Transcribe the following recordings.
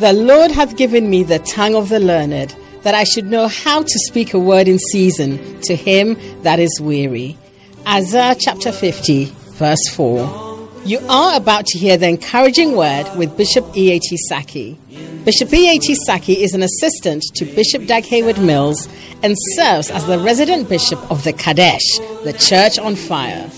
The Lord hath given me the tongue of the learned, that I should know how to speak a word in season to him that is weary. Isaiah chapter 50, verse 4. You are about to hear the encouraging word with Bishop E.A.T. Sackey. Bishop E.A.T. Sackey is an assistant to Bishop Dag Heward Mills and serves as the resident bishop of the Qodesh, the church on fire.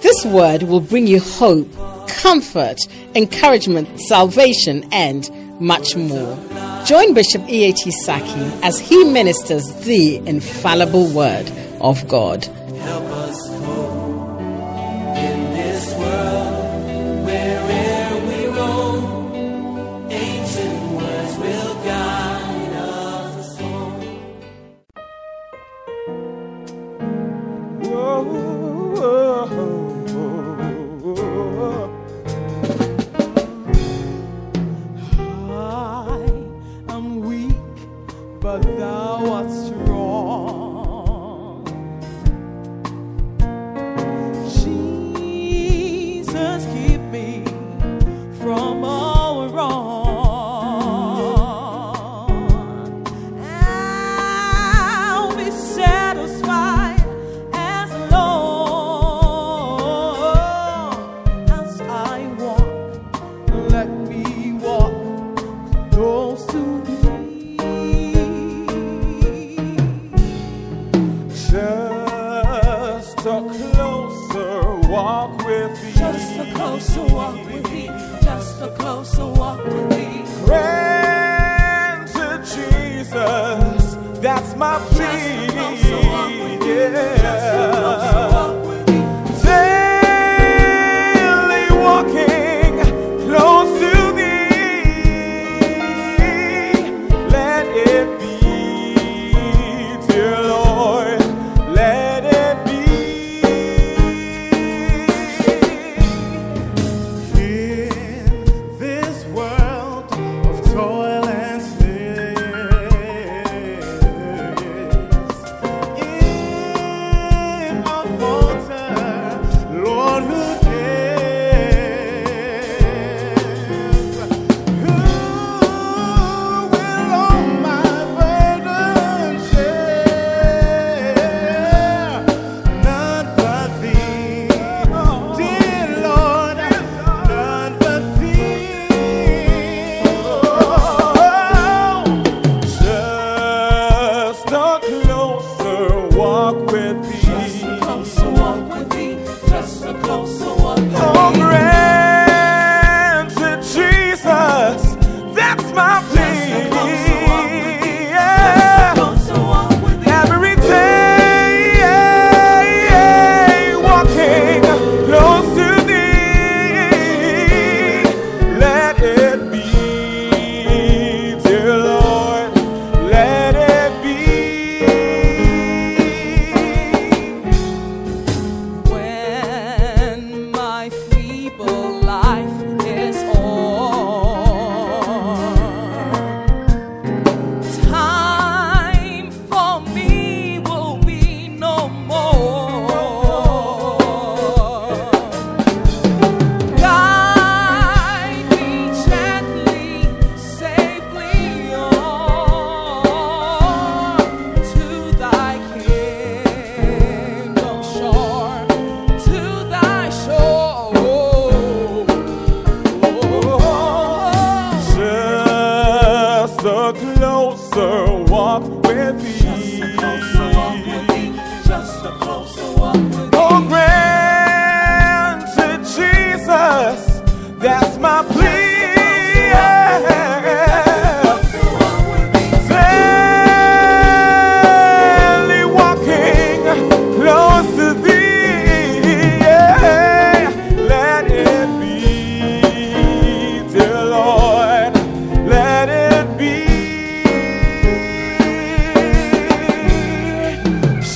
This word will bring you hope, comfort, encouragement, salvation, and much more. Join Bishop E.A.T. Sackey as he ministers the infallible word of God.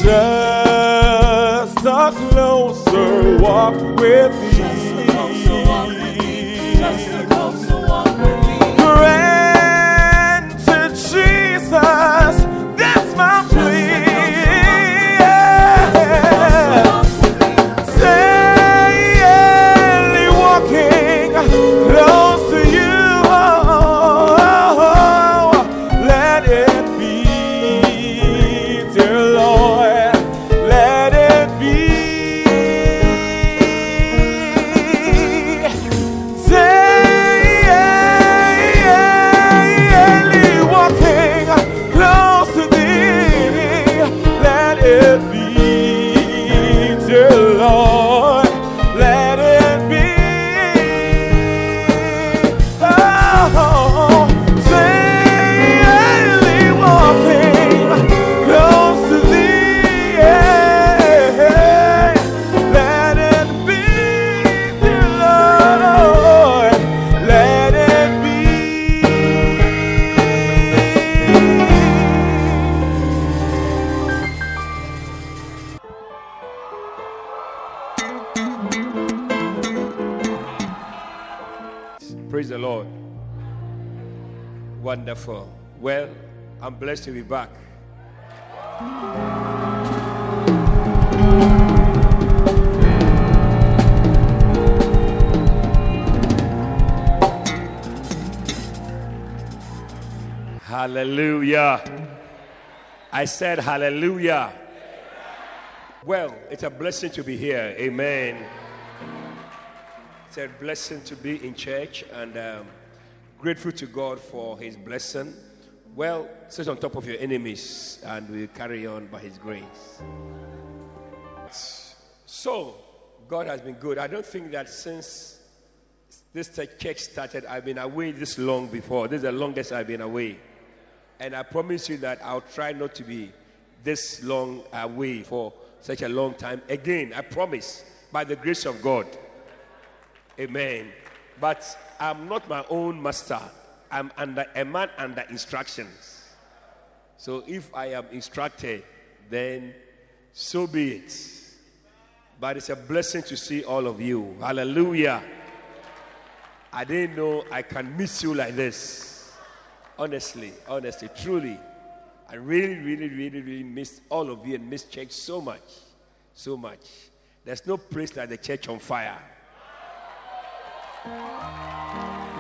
just a closer walk with blessed to be back. Hallelujah. I said hallelujah. Well, it's a blessing to be here. Amen. It's a blessing to be in church and um, grateful to God for his blessing. Well, sit on top of your enemies and we'll carry on by his grace. So, God has been good. I don't think that since this church started, I've been away this long before. This is the longest I've been away. And I promise you that I'll try not to be this long away for such a long time. Again, I promise, by the grace of God. Amen. But I'm not my own master. I'm under a man under instructions. So if I am instructed, then so be it. But it's a blessing to see all of you. Hallelujah. I didn't know I can miss you like this. Honestly, honestly, truly. I really, really, really, really miss all of you and miss church so much. So much. There's no place like the church on fire.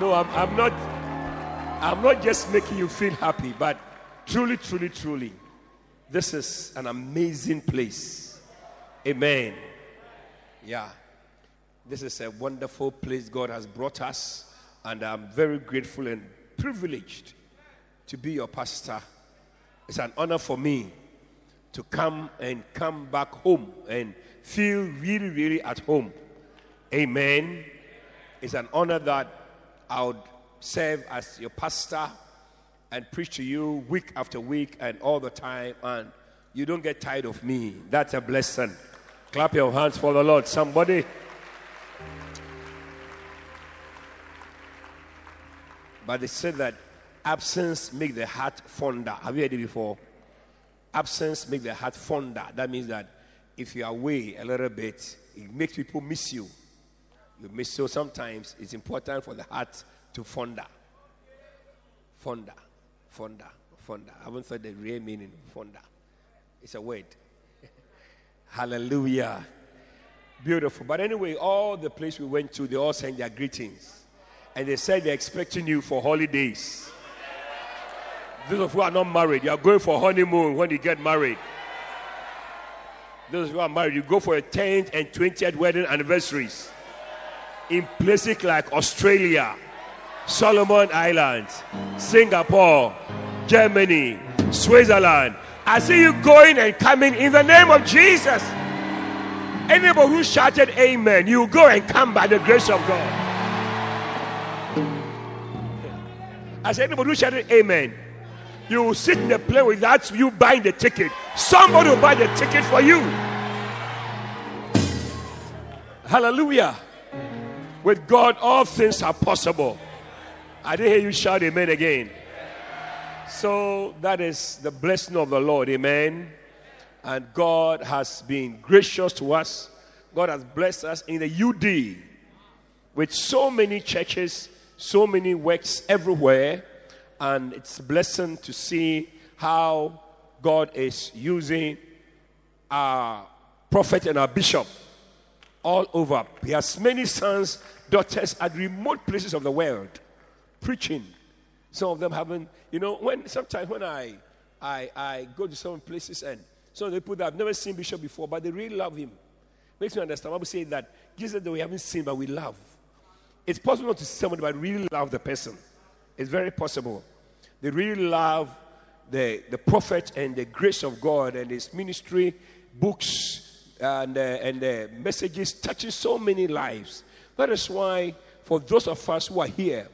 No, I'm, I'm not I'm not just making you feel happy, but truly, truly, truly, this is an amazing place. Amen. Yeah. This is a wonderful place God has brought us, and I'm very grateful and privileged to be your pastor. It's an honor for me to come and come back home and feel really, really at home. Amen. It's an honor that I would serve as your pastor and preach to you week after week and all the time, and you don't get tired of me. That's a blessing. Clap your hands for the Lord. Somebody. But they said that absence make the heart fonder. Have you heard it before? Absence make the heart fonder. That means that if you are away a little bit, it makes people miss you. You miss so sometimes it's important for the heart to fonder. Fonder, fonder, fonder. I haven't said the real meaning of fonder. It's a word. Hallelujah. Beautiful. But anyway, all the place we went to, they all sent their greetings. And they said they're expecting you for holidays. Those of you who are not married, you are going for honeymoon when you get married. Those who are married, you go for a 10th and 20th wedding anniversaries in places like Australia, Solomon Islands, Singapore, Germany, Switzerland. I see you going and coming in the name of Jesus. Anybody who shouted amen, you go and come by the grace of God. I said, anybody who shouted amen, you will sit in the plane without you buying the ticket. Somebody will buy the ticket for you. Hallelujah. With God, all things are possible. I didn't hear you shout amen again. So that is the blessing of the Lord. Amen. And God has been gracious to us. God has blessed us in the UD with so many churches, so many works everywhere. And it's a blessing to see how God is using our prophet and our bishop all over. He has many sons, daughters at remote places of the world preaching. Some of them haven't, you know, when sometimes when I I, I go to some places and some people that I've never seen Bishop before, but they really love him. Makes me understand. Bible say that Jesus that we haven't seen, but we love. It's possible not to see somebody, but really love the person. It's very possible. They really love the, the prophet and the grace of God and his ministry, books, and, uh, and the messages touching so many lives. That is why, for those of us who are here,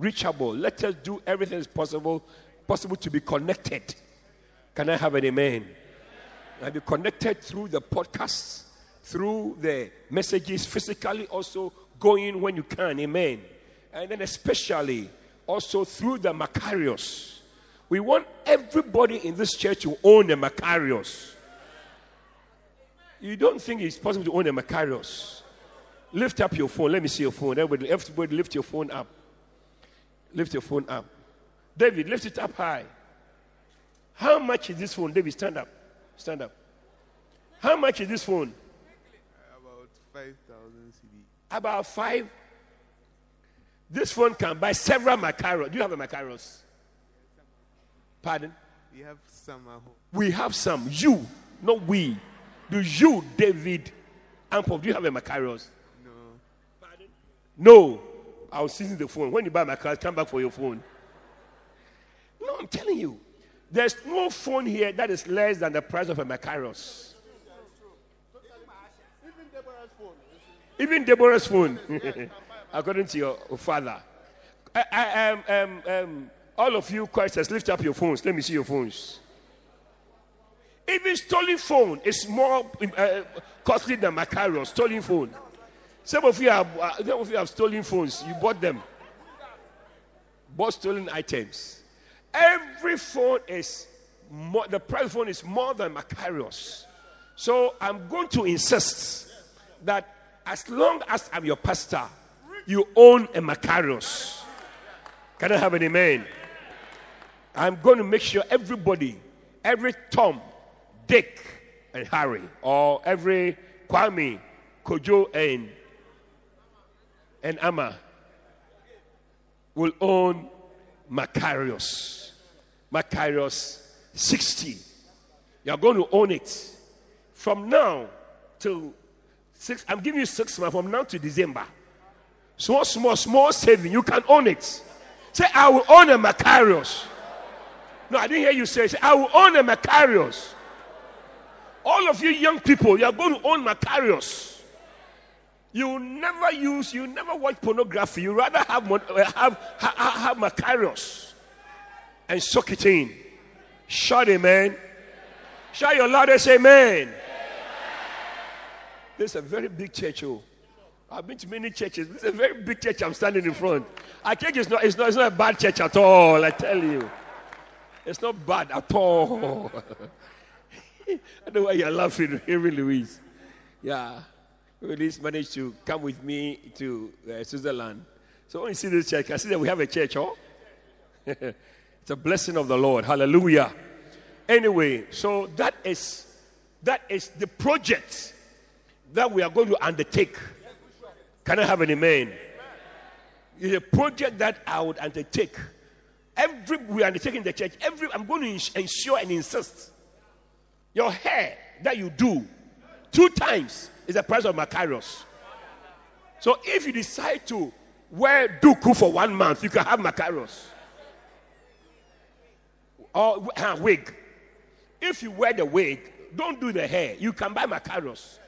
reachable, let us do everything is possible, possible to be connected. Can I have an amen? And be connected through the podcasts, through the messages, physically also going when you can. Amen. And then especially also through the Macarius. We want everybody in this church to own a Macarius. You don't think it's possible to own a Macarius? Lift up your phone. Let me see your phone. Everybody, everybody lift your phone up. Lift your phone up. David, lift it up high. How much is this phone? David, stand up. Stand up. How much is this phone? About 5,000 CD. About five. This phone can buy several macaros. Do you have a macaros? Pardon? We have some at home. We have some. You, not we. Do you, David Ampov, do you have a macaros? No. Pardon? No. I was seizing the phone. When you buy my car, come back for your phone. No, I'm telling you. There's no phone here that is less than the price of a macaros. Even Deborah's phone, Even Deborah's phone according to your father. I, I, um, um, um, all of you questions, lift up your phones. Let me see your phones. Even stolen phone is more uh, costly than Macaron. Stolen phone. Some of you have, uh, some of you have stolen phones. You bought them. Bought stolen items. Every phone is more, the price of phone is more than Macarius. So I'm going to insist that as long as I'm your pastor, you own a Macarius. Can I have an amen? I'm going to make sure everybody, every Tom, Dick, and Harry, or every Kwame, Kojo, and and Amma will own Macarius. Macarius 60. You're going to own it. From now till six, I'm giving you six months from now to December. Small, small, small saving. You can own it. Say, I will own a Macarius. No, I didn't hear you say, say I will own a Macarius. All of you young people, you are going to own Macarius. You never use, you never watch pornography. You rather have uh, have have, have Macarius and soak it in. Shout amen. Shout your loudest amen. This is a very big church. Oh, I've been to many churches. This is a very big church. I'm standing in front. I think it's not. It's not. It's not a bad church at all. I tell you, it's not bad at all. I know why you're laughing, Henry Louise. Yeah. Louise managed to come with me to uh, Switzerland. So when you see this church, I see that we have a church, oh? it's a blessing of the Lord. Hallelujah. Anyway, so that is that is the project that we are going to undertake. Can I have an amen? It's a project that I would undertake. Every we are undertaking the church. Every I'm going to ensure and insist your hair that you do two times is the price of Macarius. So if you decide to wear duku for one month, you can have Macarius. Or uh, wig. If you wear the wig, don't do the hair. You can buy Macarius.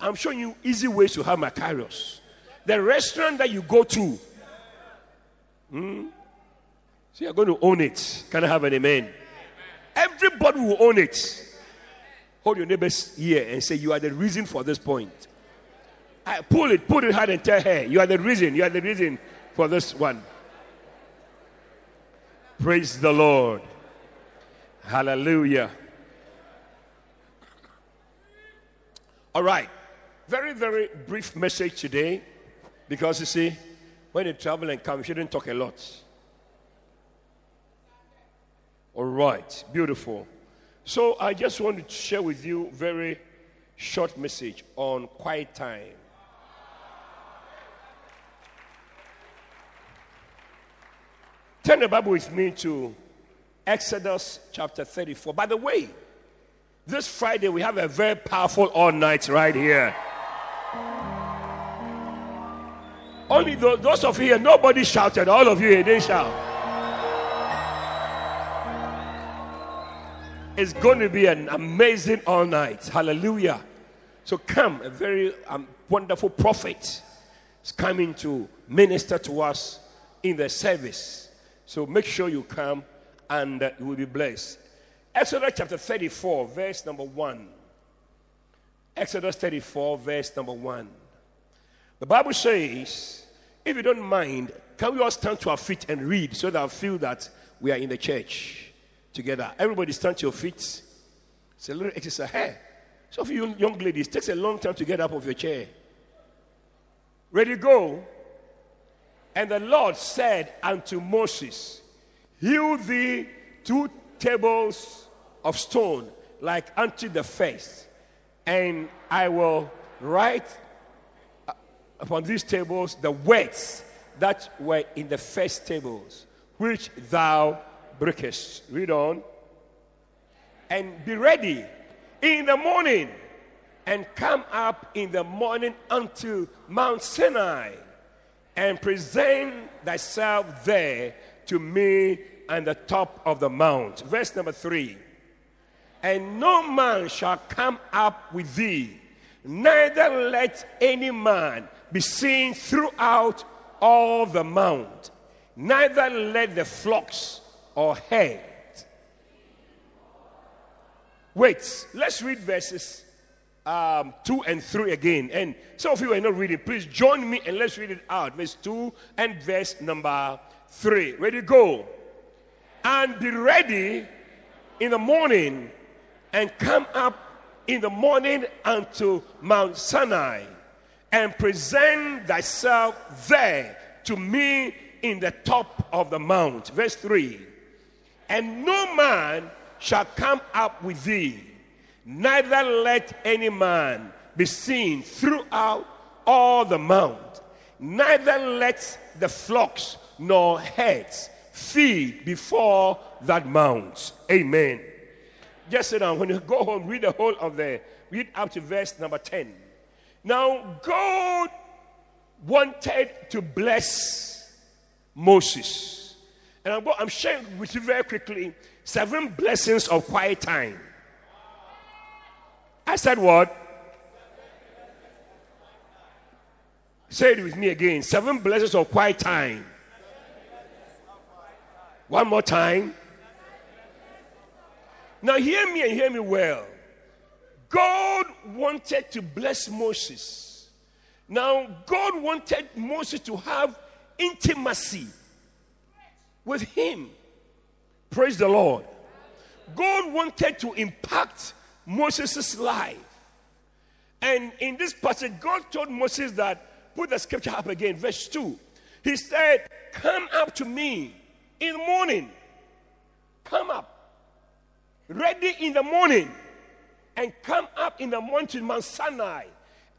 I'm showing you easy ways to have Macarius. The restaurant that you go to, hmm, so you're going to own it. Can I have an amen? Everybody will own it. Hold your neighbor's ear and say, You are the reason for this point. I pull it, pull it hard and tell her, You are the reason, you are the reason for this one. Praise the Lord. Hallelujah. All right. Very, very brief message today because you see, when you travel and come, you shouldn't talk a lot. All right. Beautiful. So I just want to share with you very short message on quiet time. Turn the Bible with me to Exodus chapter 34. By the way, this Friday we have a very powerful all night right here. Only those, those of you here, nobody shouted. All of you here didn't shout. It's going to be an amazing all night. Hallelujah. So come, a very um, wonderful prophet is coming to minister to us in the service. So make sure you come and uh, you will be blessed. Exodus chapter 34, verse number 1. Exodus 34, verse number 1. The Bible says, if you don't mind, can we all stand to our feet and read so that I feel that we are in the church together? Everybody stand to your feet. It's a little exercise. Hey, some of you young ladies, takes a long time to get up off your chair. Ready, go. And the Lord said unto Moses, Hew thee two tables of stone like unto the first, and I will write uh, upon these tables the words that were in the first tables, which thou breakest. Read on. And be ready in the morning, and come up in the morning unto Mount Sinai, and present thyself there to me on the top of the mount. Verse number three. And no man shall come up with thee, neither let any man be seen throughout all the mount, neither let the flocks or herd. Wait, let's read verses um, 2 and 3 again. And some of you are not reading. Please join me and let's read it out. Verse 2 and verse number 3. Ready, go. And be ready in the morning and come up in the morning unto Mount Sinai and present thyself there to me in the top of the mount. Verse 3 And no man shall come up with thee, neither let any man be seen throughout all the mount, neither let the flocks nor herds feed before that mount. Amen. Just sit down. When you go home, read the whole of the, read up to verse number 10. Now, God wanted to bless Moses. And I'm, I'm sharing with you very quickly seven blessings of quiet time. I said what? Say it with me again. Seven blessings of quiet time. One more time. Now, hear me and hear me well. God wanted to bless Moses. Now, God wanted Moses to have intimacy with him. Praise the Lord. God wanted to impact Moses' life. And in this passage, God told Moses that, put the scripture up again, verse 2. He said, Come up to me in the morning. Come up. Ready in the morning. And come up in the mountain, Mount Sinai.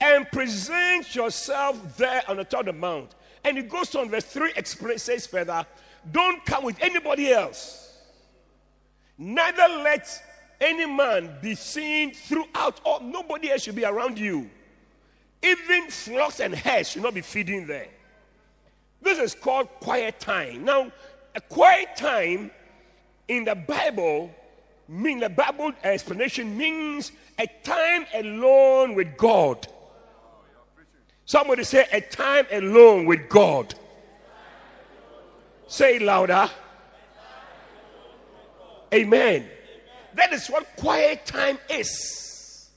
And present yourself there on the top of the mount. And it goes on, verse 3 explains, says further, Don't come with anybody else. Neither let any man be seen throughout all. Nobody else should be around you. Even flocks and herds should not be feeding there. This is called quiet time. Now, a quiet time in the Bible, mean the Bible explanation means a time alone with God. Somebody say a time alone with God. Say louder. Amen. That is what quiet time is.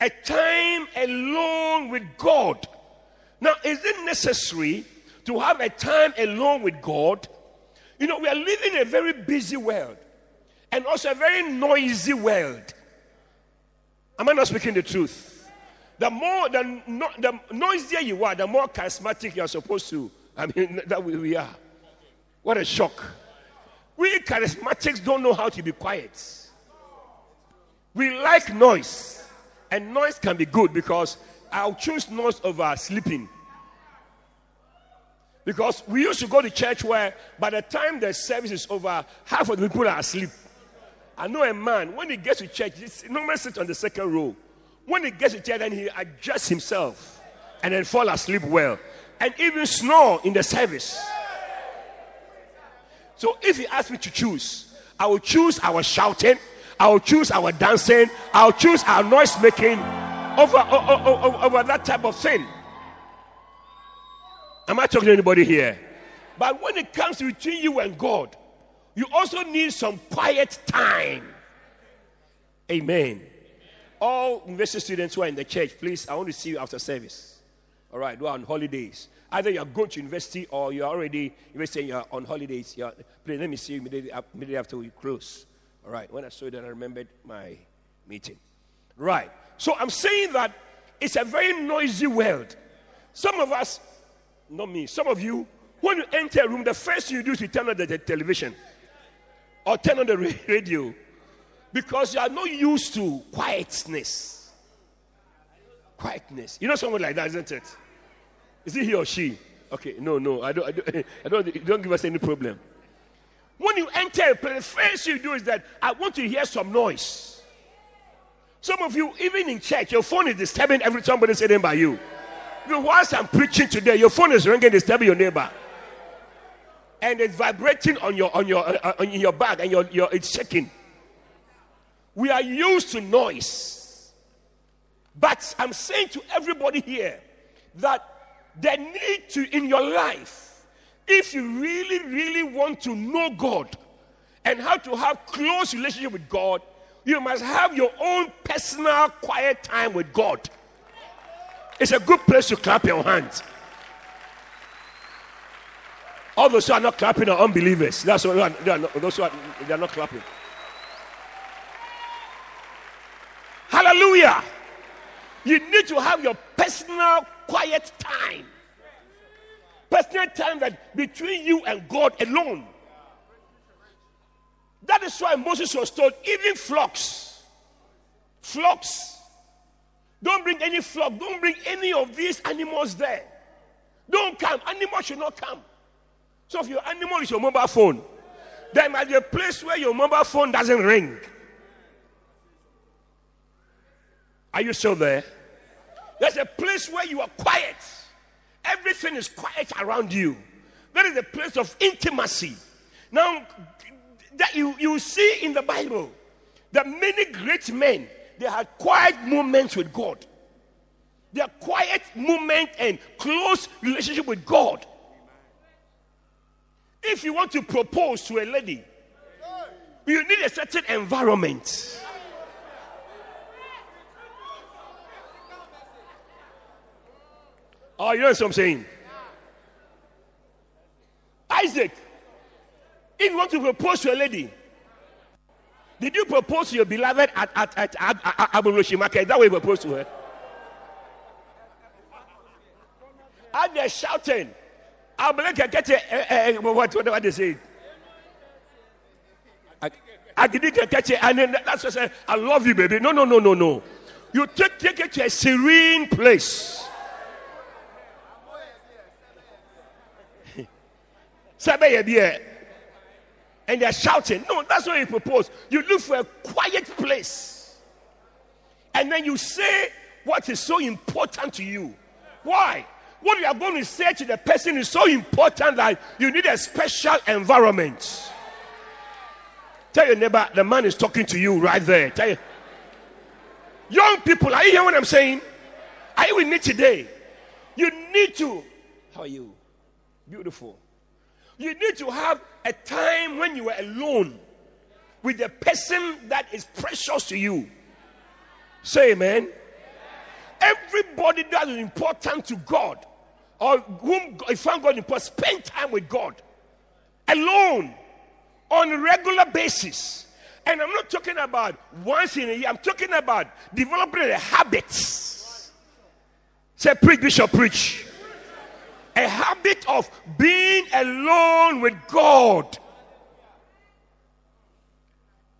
A time alone with God. Now, is it necessary to have a time alone with God? You know, we are living in a very busy world and also a very noisy world. Am I not speaking the truth? The more, the, no, the noisier you are, the more charismatic you are supposed to. I mean, that we are. What a shock. We charismatics don't know how to be quiet. We like noise, and noise can be good because I'll choose noise over sleeping. Because we used to go to church where by the time the service is over, half of the people are asleep. I know a man, when he gets to church, he normally sits on the second row. When he gets to church, then he adjusts himself and then fall asleep well. And even snore in the service. So if he asks me to choose, I will choose our shouting, I will choose our dancing, I'll choose our noise making over, over, over, over that type of thing. Am I talking to anybody here? But when it comes between you and God, you also need some quiet time. Amen. All university students who are in the church, please, I want to see you after service. All right, we are on holidays. Either you're going to university or you're already university you're on holidays. You're, please, let me see you immediately, immediately after we close. All right, when I saw that, I remembered my meeting. Right. So I'm saying that it's a very noisy world. Some of us, not me, some of you When you enter a room, the first thing you do is you turn on the, the television or turn on the radio because you are not used to quietness. Quietness. You know someone like that, isn't it? Is it he or she? Okay, no, no, I don't, I don't, I don't, don't give us any problem. When you enter a place, first you do is that I want to hear some noise. Some of you, even in church, your phone is disturbing every somebody sitting by you. Even whilst I'm preaching today, your phone is ringing, disturbing your neighbor, and it's vibrating on your on your uh, uh, on your bag, and your, your it's shaking. We are used to noise, but I'm saying to everybody here that the need to in your life, if you really really want to know God and how to have close relationship with God, you must have your own personal quiet time with God. It's a good place to clap your hands. All those who are not clapping are unbelievers. That's what they are not, those who are they are not clapping. Hallelujah. You need to have your personal quiet time. Personal time that between you and God alone. That is why Moses was told, even flocks, flocks, don't bring any flock, don't bring any of these animals there. Don't come. Animals should not come. So if your animal is your mobile phone, there might be a place where your mobile phone doesn't ring. Are you still there? There's a place where you are quiet. Everything is quiet around you. That is a place of intimacy. Now, that you, you see in the Bible that many great men they had quiet moments with God. Their quiet moment and close relationship with God. If you want to propose to a lady, you need a certain environment. Oh, you know what I'm saying? Isaac, if you want to propose to a lady, did you propose to your beloved at, at, at, at, at Agbogbloshie market? Is that way you proposed to her? And they're shouting. I'll be like, get it. What, what they say? Didn't catch it. And then that's what I said. I love you, baby. No, no, no, no, no. You take, take it to a serene place. Sabe and they're shouting. No, that's what he proposed. You look for a quiet place. And then you say what is so important to you. Why? What you are going to say to the person is so important that you need a special environment. Tell your neighbor, the man is talking to you right there. Tell you. Young people, are you hearing what I'm saying? Are you with me today? You need to. How are you? Beautiful. You need to have a time when you are alone with the person that is precious to you. Say amen. Everybody that is important to God or whom I found God important, spend time with God alone on a regular basis. And I'm not talking about once in a year, I'm talking about developing a habit. Say, preach, bishop, preach a habit of being alone with God.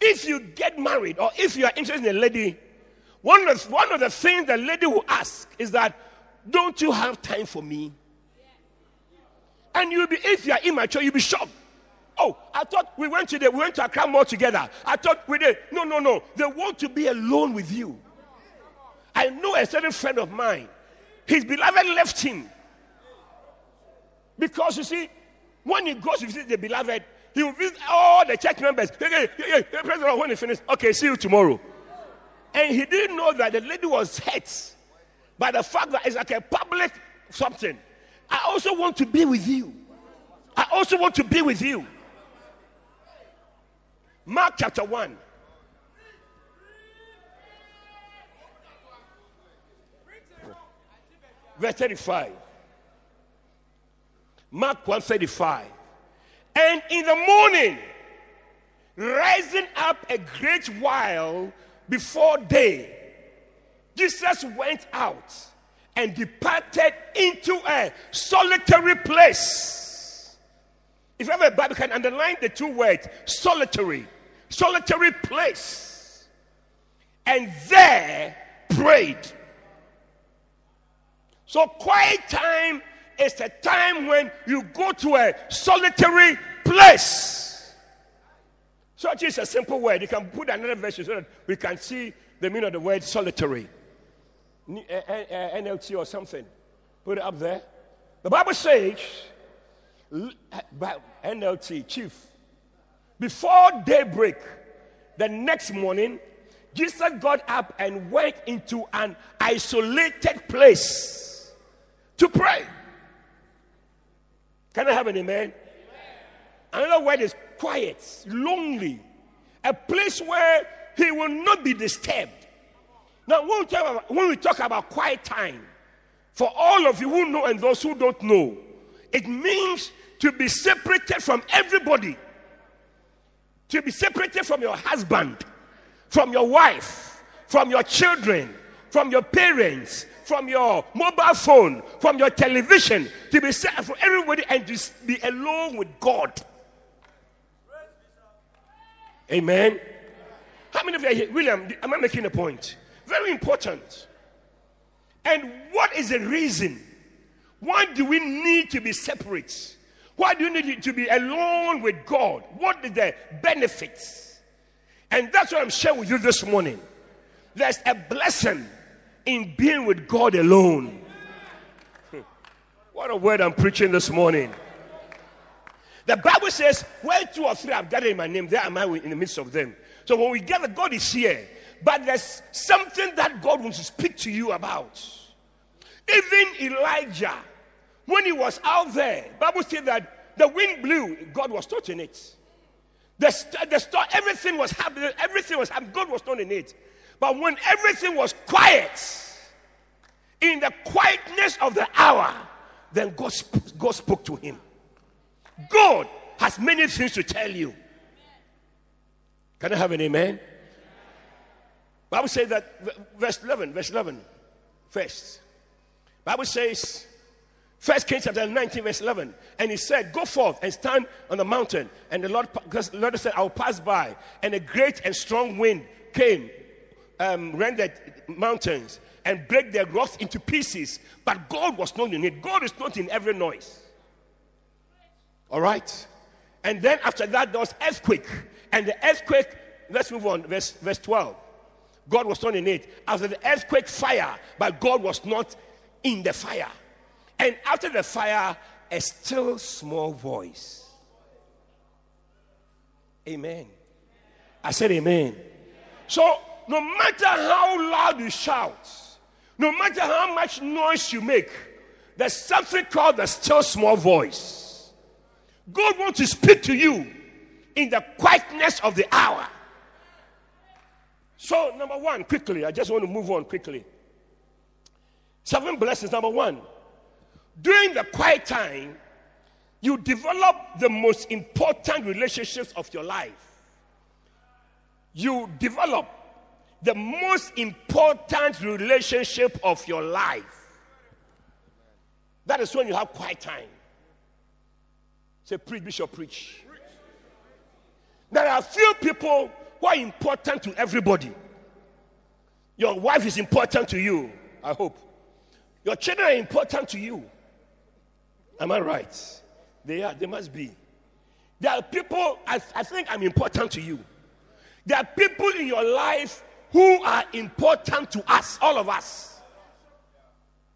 If you get married or if you are interested in a lady, one of, the, one of the things the lady will ask is that, don't you have time for me? And you'll be, if you are immature, you'll be shocked. Oh, I thought we went to the, we went to Accra Mall together. I thought we did. No, no, no. They want to be alone with you. I know a certain friend of mine. His beloved left him because you see, when he goes to visit the beloved, he will visit all the church members. Hey, hey, hey, President, when he finished, okay, see you tomorrow. And he didn't know that the lady was hurt by the fact that it's like a public something. I also want to be with you. I also want to be with you. Mark chapter 1. Verse 35. Mark 135. And in the morning, rising up a great while before day, Jesus went out and departed into a solitary place. If have a Bible, can underline the two words solitary, solitary place. And there prayed. So, quiet time is a time when you go to a solitary place. So, it's a simple word. You can put another version so that we can see the meaning of the word solitary. N- uh, uh, uh, NLT or something. Put it up there. The Bible says, NLT, chief, before daybreak, the next morning, Jesus got up and went into an isolated place to pray. Can I have an amen? Another word is quiet, lonely, a place where he will not be disturbed. Now, when we talk about, when we talk about quiet time, for all of you who know and those who don't know, it means to be separated from everybody, to be separated from your husband, from your wife, from your children, from your parents, from your mobile phone, from your television, to be set from everybody and to be alone with God. Amen. How many of you are here? William, am I making a point? Very important. And what is the reason? Why do we need to be separate? Why do you need to be alone with God? What is the benefits? And that's what I'm sharing with you this morning. There's a blessing in being with God alone. What a word I'm preaching this morning. The Bible says, Where two or three have gathered in my name, there am I in the midst of them. So when we gather, God is here. But there's something that God wants to speak to you about. Even Elijah, when he was out there, Bible said that the wind blew, God was touching it. The, the everything was happening, everything was happening, God was not in it. But when everything was quiet, in the quietness of the hour, then God, sp- God spoke to him. God has many things to tell you. Can I have an amen? Bible says that verse 11, verse 11, first. Bible says, First Kings chapter 19, verse 11. And he said, Go forth and stand on the mountain. And the Lord, the Lord said, I will pass by. And a great and strong wind came, um, rendered mountains, and break their rocks into pieces. But God was not in it. God is not in every noise. All right. And then after that, there was earthquake. And the earthquake, let's move on, verse, verse 12. God was not in it. After the earthquake, fire, but God was not in the fire. And after the fire, a still small voice. Amen. I said amen. So, no matter how loud you shout, no matter how much noise you make, there's something called the still small voice. God wants to speak to you in the quietness of the hour. So, number one, quickly, I just want to move on quickly. Seven blessings. Number one, during the quiet time, you develop the most important relationships of your life. You develop the most important relationship of your life. That is when you have quiet time. Say, preach, bishop, preach. There are few people who are important to everybody. Your wife is important to you, I hope. Your children are important to you. Am I right? They are, they must be. There are people, I, I think I'm important to you. There are people in your life who are important to us, all of us.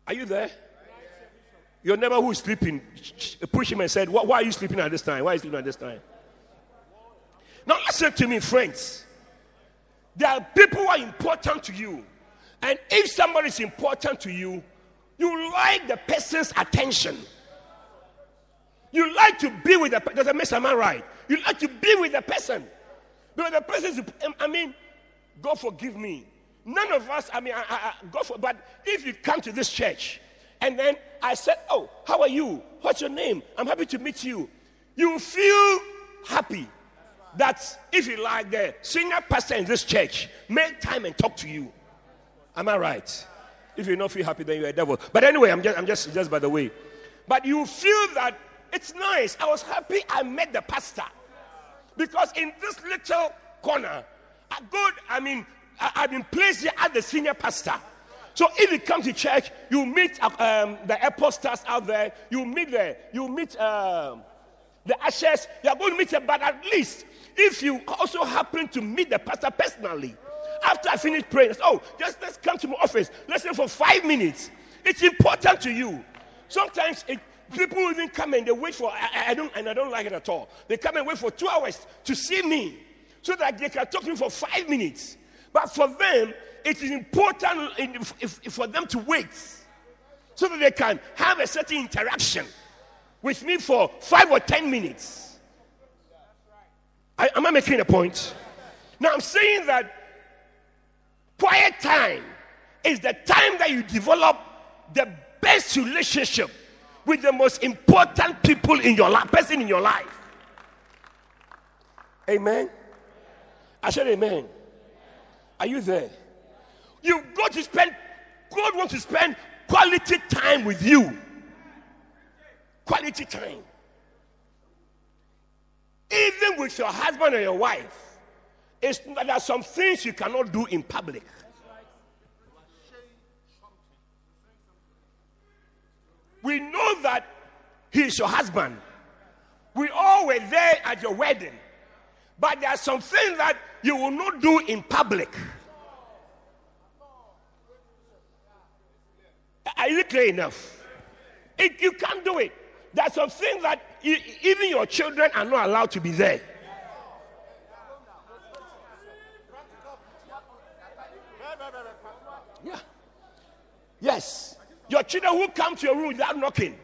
Are you there? Your neighbor who is sleeping, push him and said, Why are you sleeping at this time? Why are you sleeping at this time? Now, listen to me, friends. There are people who are important to you. And if somebody is important to you, you like the person's attention. You like to be with the person. Does that make I right? You like to be with the person. Because the person is, I mean, God forgive me. None of us, I mean, I, I, God for, but if you come to this church and then I said, Oh, how are you? What's your name? I'm happy to meet you. You feel happy that if you like the senior pastor in this church, make time and talk to you. Am I right? If you don't feel happy, then you're a devil. But anyway, I'm just, I'm just, just by the way. But you feel that It's nice. I was happy I met the pastor. Because in this little corner, I go, I mean, I, I've been placed here as the senior pastor. So if you come to church, you meet uh, um, the apostles out there, you meet the, you meet um, the ashes, you are going to meet them, but at least if you also happen to meet the pastor personally, after I finish praying, oh, just let's come to my office, say for five minutes. It's important to you. Sometimes it, people even come and they wait for, I, I don't, and I don't like it at all. They come and wait for two hours to see me so that they can talk to me for five minutes. But for them, it is important in- if- if- for them to wait so that they can have a certain interaction with me for five or ten minutes. I, am I making a point? Now I'm saying that quiet time is the time that you develop the best relationship with the most important people in your life, person in your life. Amen. I said amen. Are you there? You've got to spend, God wants to spend quality time with you. Quality time. Even with your husband or your wife, it's, there are some things you cannot do in public. We know that he's your husband. We all were there at your wedding. But there are some things that you will not do in public. Are you clear enough? It, you can't do it. There are some things that e- even your children are not allowed to be there. Yeah. Yes. Your children who come to your room without knocking.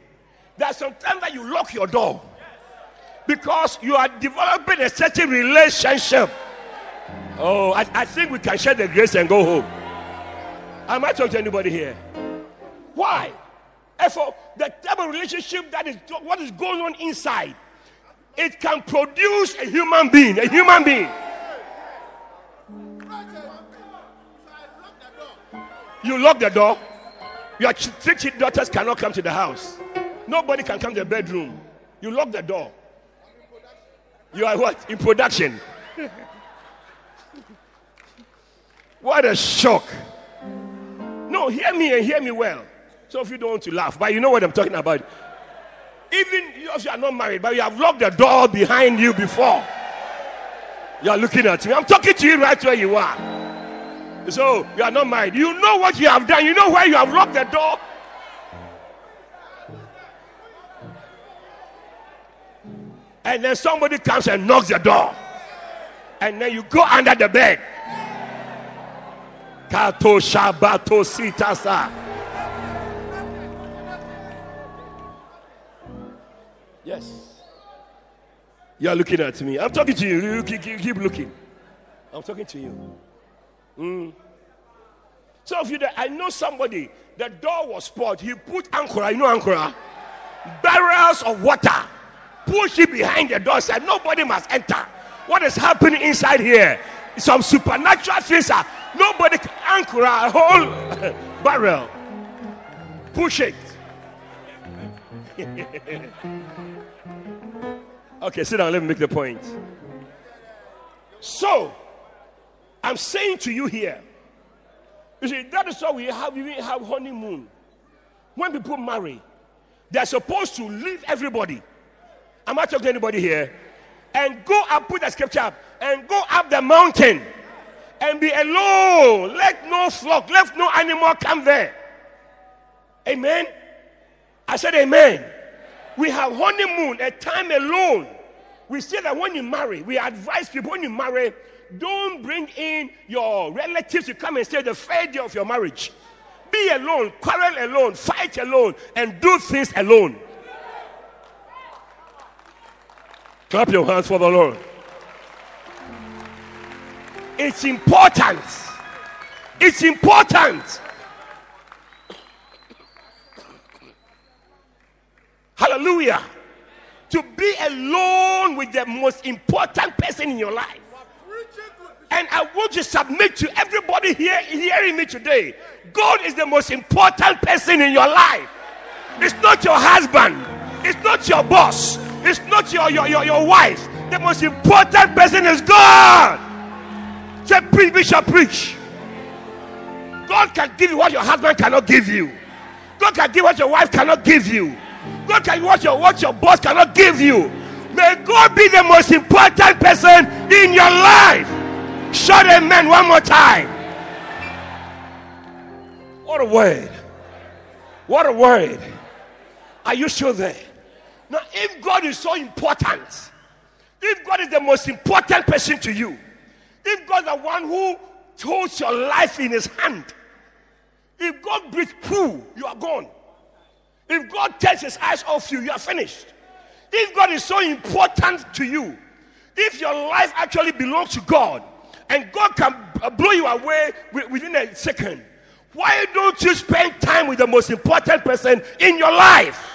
There's some time that you lock your door because you are developing a certain relationship. Oh, I, I think we can share the grace and go home. Am I talking to anybody here? Why? Therefore, the type of relationship that is what is going on inside, it can produce a human being. A human being. You lock the door. Your three daughters cannot come to the house. Nobody can come to the bedroom. You lock the door. You are what? In production. what a shock. No, hear me and hear me well. Some of you don't want to laugh, but you know what I'm talking about. Even if you are not married, but you have locked the door behind you before. You are looking at me. I'm talking to you right where you are. So you are not married. You know what you have done. You know where you have locked the door. And then somebody comes and knocks the door. And then you go under the bed. Kato shabato sitasa. Yes. You are looking at me. I'm talking to you. You keep, looking. I'm talking to you. Mm. So if you, I know somebody. The door was spoiled. He put anchor. You know anchor? Barrels of water. Push it behind the door. Said nobody must enter. What is happening inside here? Some supernatural things. Are, nobody can anchor a whole barrel. Push it. okay, sit down. Let me make the point. So, I'm saying to you here, you see, that is why we have we have honeymoon. When people marry, they're supposed to leave everybody. Am I talking to anybody here? And go up, put the scripture up, and go up the mountain and be alone. Let no flock, let no animal come there. Amen. I said, Amen. We have honeymoon, a time alone. We say that when you marry, we advise people when you marry, don't bring in your relatives to come and stay the third day of your marriage. Be alone, quarrel alone, fight alone, and do things alone. Clap your hands for the Lord. It's important. It's important. Hallelujah. To be alone with the most important person in your life. And I want to submit to everybody here hearing me today. God is the most important person in your life. It's not your husband. It's not your boss. It's not your, your, your, your wife. The most important person is God. Say, preach, bishop, preach. God can give you what your husband cannot give you. God can give what your wife cannot give you. God can give what your, what your boss cannot give you. May God be the most important person in your life. Shout amen one more time. What a word. What a word. Are you sure there? Now, if God is so important, if God is the most important person to you, if God is the one who holds your life in his hand, if God breathes poo, you are gone. If God takes his eyes off you, you are finished. If God is so important to you, if your life actually belongs to God and God can blow you away within a second, why don't you spend time with the most important person in your life?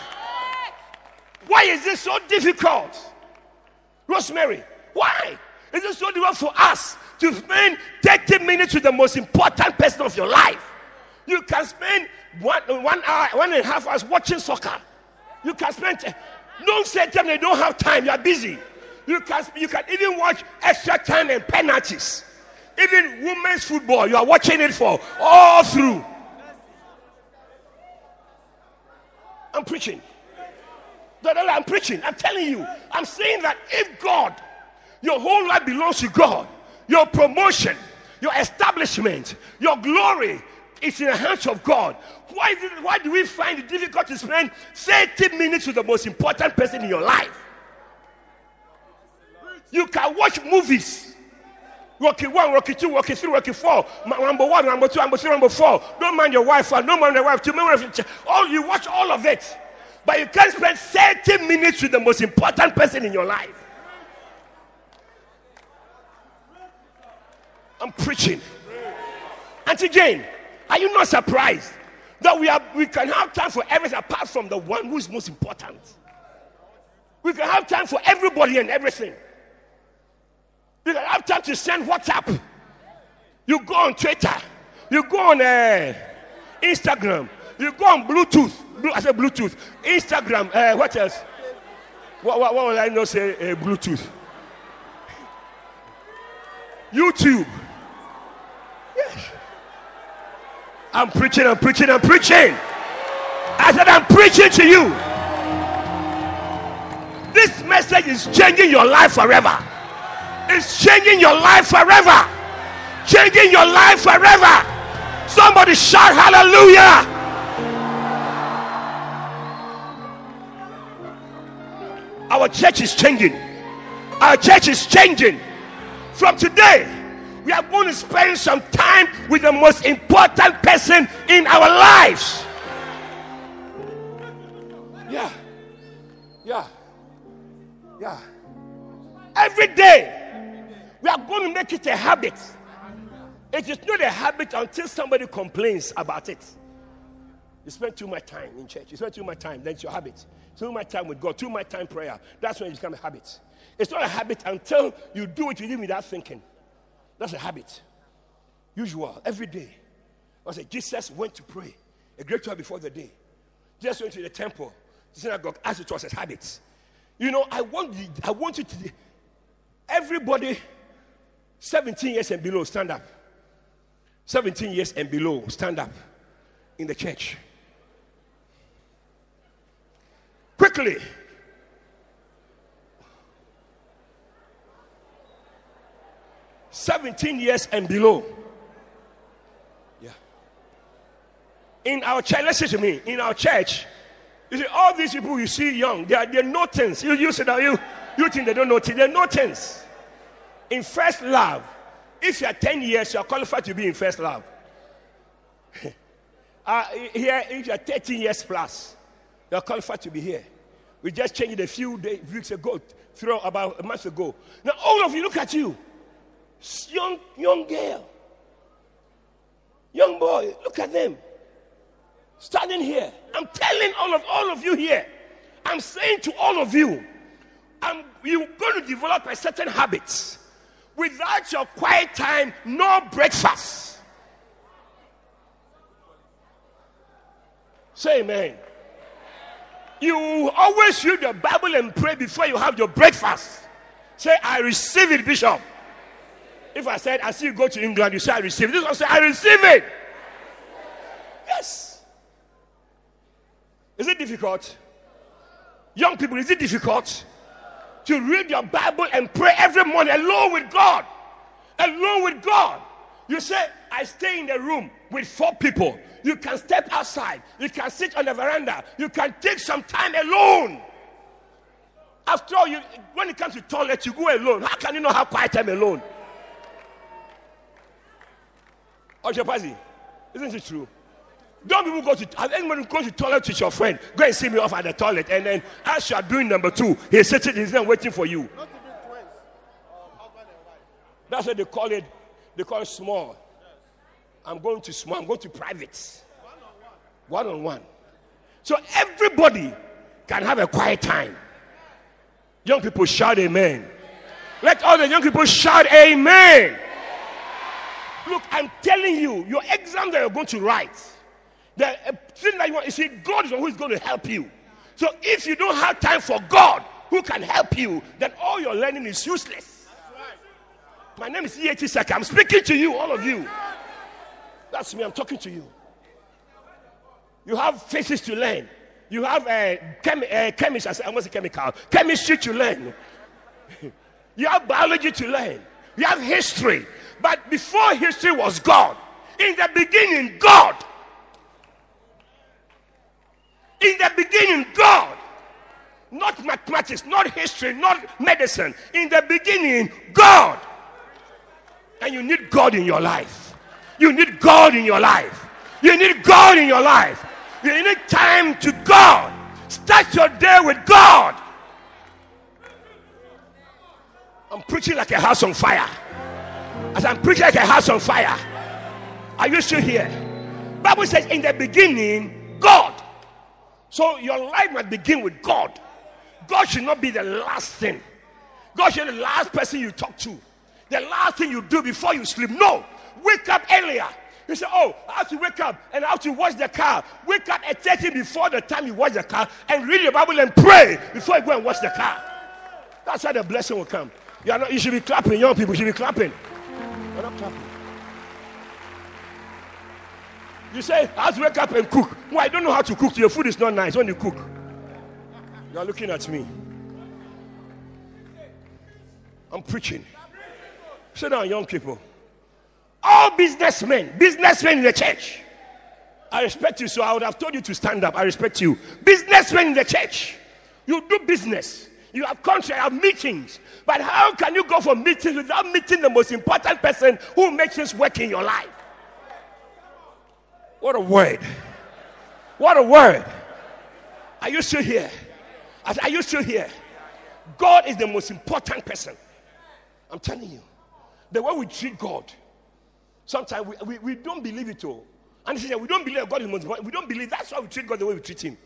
Why is this so difficult? Rosemary, why is it so difficult for us to spend 30 minutes with the most important person of your life? You can spend one, one hour, one and a half hours watching soccer. You can spend, don't say them they don't have time, you are busy. You can, you can even watch extra time and penalties. Even women's football, you are watching it for all through. I'm preaching. I'm preaching. I'm telling you. I'm saying that if God, your whole life belongs to God, your promotion, your establishment, your glory is in the hands of God. Why, is it, why do we find it difficult to spend 30 minutes with the most important person in your life? You can watch movies. Rocky 1, Rocky 2, Rocky 3, Rocky 4, number 1, number 2, number 3, number 4. Don't mind your wife, uh, don't mind your wife, ch- all You watch all of it. But you can't spend 30 minutes with the most important person in your life. I'm preaching. Auntie Jane, are you not surprised that we, are, we can have time for everything apart from the one who is most important? We can have time for everybody and everything. You can have time to send WhatsApp. You go on Twitter. You go on uh, Instagram. You go on Bluetooth. I said Bluetooth. Instagram. Uh, what else? What, what, what will I not say? Uh, Bluetooth. YouTube. Yes. I'm preaching, I'm preaching, I'm preaching. I said, I'm preaching to you. This message is changing your life forever. It's changing your life forever. Changing your life forever. Somebody shout hallelujah. Our church is changing. Our church is changing. From today, we are going to spend some time with the most important person in our lives. Yeah. Yeah. Yeah. Every day, we are going to make it a habit. It is not a habit until somebody complains about it. You spend too much time in church. You spend too much time. Then it's your habit. Too much time with God. Too much time prayer. That's when it becomes a habit. It's not a habit until you do it even without thinking. That's a habit. Usual. Every day. I say Jesus went to pray a great while before the day. Jesus went to the temple, the synagogue, as it was his habit. You know, I want the, I want you to everybody 17 years and below stand up. 17 years and below stand up in the church. Quickly. Seventeen years and below. Yeah. In our church, listen to me. In our church, you see, all these people you see young, they are they're nothings. You you say that you you think they don't know things. They're nothings. In first love, if you are 10 years, you are qualified to be in first love. Uh, here, if you are 13 years plus, you are qualified to be here. We just changed it a few days, weeks ago, through about a month ago. Now, all of you, look at you. Young, young girl, young boy, look at them. Standing here. I'm telling all of all of you here. I'm saying to all of you, I'm, you're going to develop a certain habit. Without your quiet time, no breakfast. Say amen. You always read your Bible and pray before you have your breakfast. Say, I receive it, Bishop. If I said, I see you go to England, you say, I receive it. This one say, I receive it. Yes. Is it difficult? Young people, is it difficult to read your Bible and pray every morning alone with God? Alone with God. You say, I stay in the room with four people. You can step outside. You can sit on the veranda. You can take some time alone. After all, you, when it comes to toilet, you go alone. How can you not have quiet time alone? Oshapazi, isn't it true? Don't even go to has anyone go to toilet with your friend. Go and see me off at the toilet, and then as you are doing number two, he's sitting, he's there waiting for you. That's what they call it. They call it small. I'm going to small. I'm going to private. One on one. So everybody can have a quiet time. Young people shout amen. Let all the young people shout amen. Look, I'm telling you, your exam that you're going to write, the uh, thing that you want, you see, God is who is going to help you. So if you don't have time for God, who can help you, then all your learning is useless. My name is E.H. Sackey. I'm speaking to you, all of you. That's me, I'm talking to you. You have physics to learn. You have uh, chemi- uh, chemistry, I said- almost say chemical, chemistry to learn. you have biology to learn. You have history. But before history was God, in the beginning, God. In the beginning, God. Not mathematics, not history, not medicine. In the beginning, God. And you need God in your life. You need God in your life. You need God in your life. You need time to God. Start your day with God. I'm preaching like a house on fire. As I'm preaching like a house on fire. Are you still here? Bible says in the beginning, God. So your life must begin with God. God should not be the last thing. God should be the last person you talk to. The last thing you do before you sleep. No. Wake up earlier. You say, Oh, I have to wake up and I have to wash the car. Wake up at 30 before the time you wash the car and read your Bible and pray before you go and wash the car. That's how the blessing will come. You, not, you should be clapping. Young people should be clapping. You're not clapping. You say, I have to wake up and cook. Well, I don't know how to cook. Your food is not nice when you cook. You are looking at me. I'm preaching. Sit down, young people. All businessmen, businessmen in the church. I respect you, so I would have told you to stand up. I respect you. Businessmen in the church. You do business. You have contract, you have meetings. But how can you go for meetings without meeting the most important person who makes things work in your life? What a word. What a word. Are you still here? Are you still here? God is the most important person. I'm telling you. The way we treat God, sometimes we, we, we don't believe it all. And he said, we don't believe God is most. We don't believe that's why we treat God the way we treat him.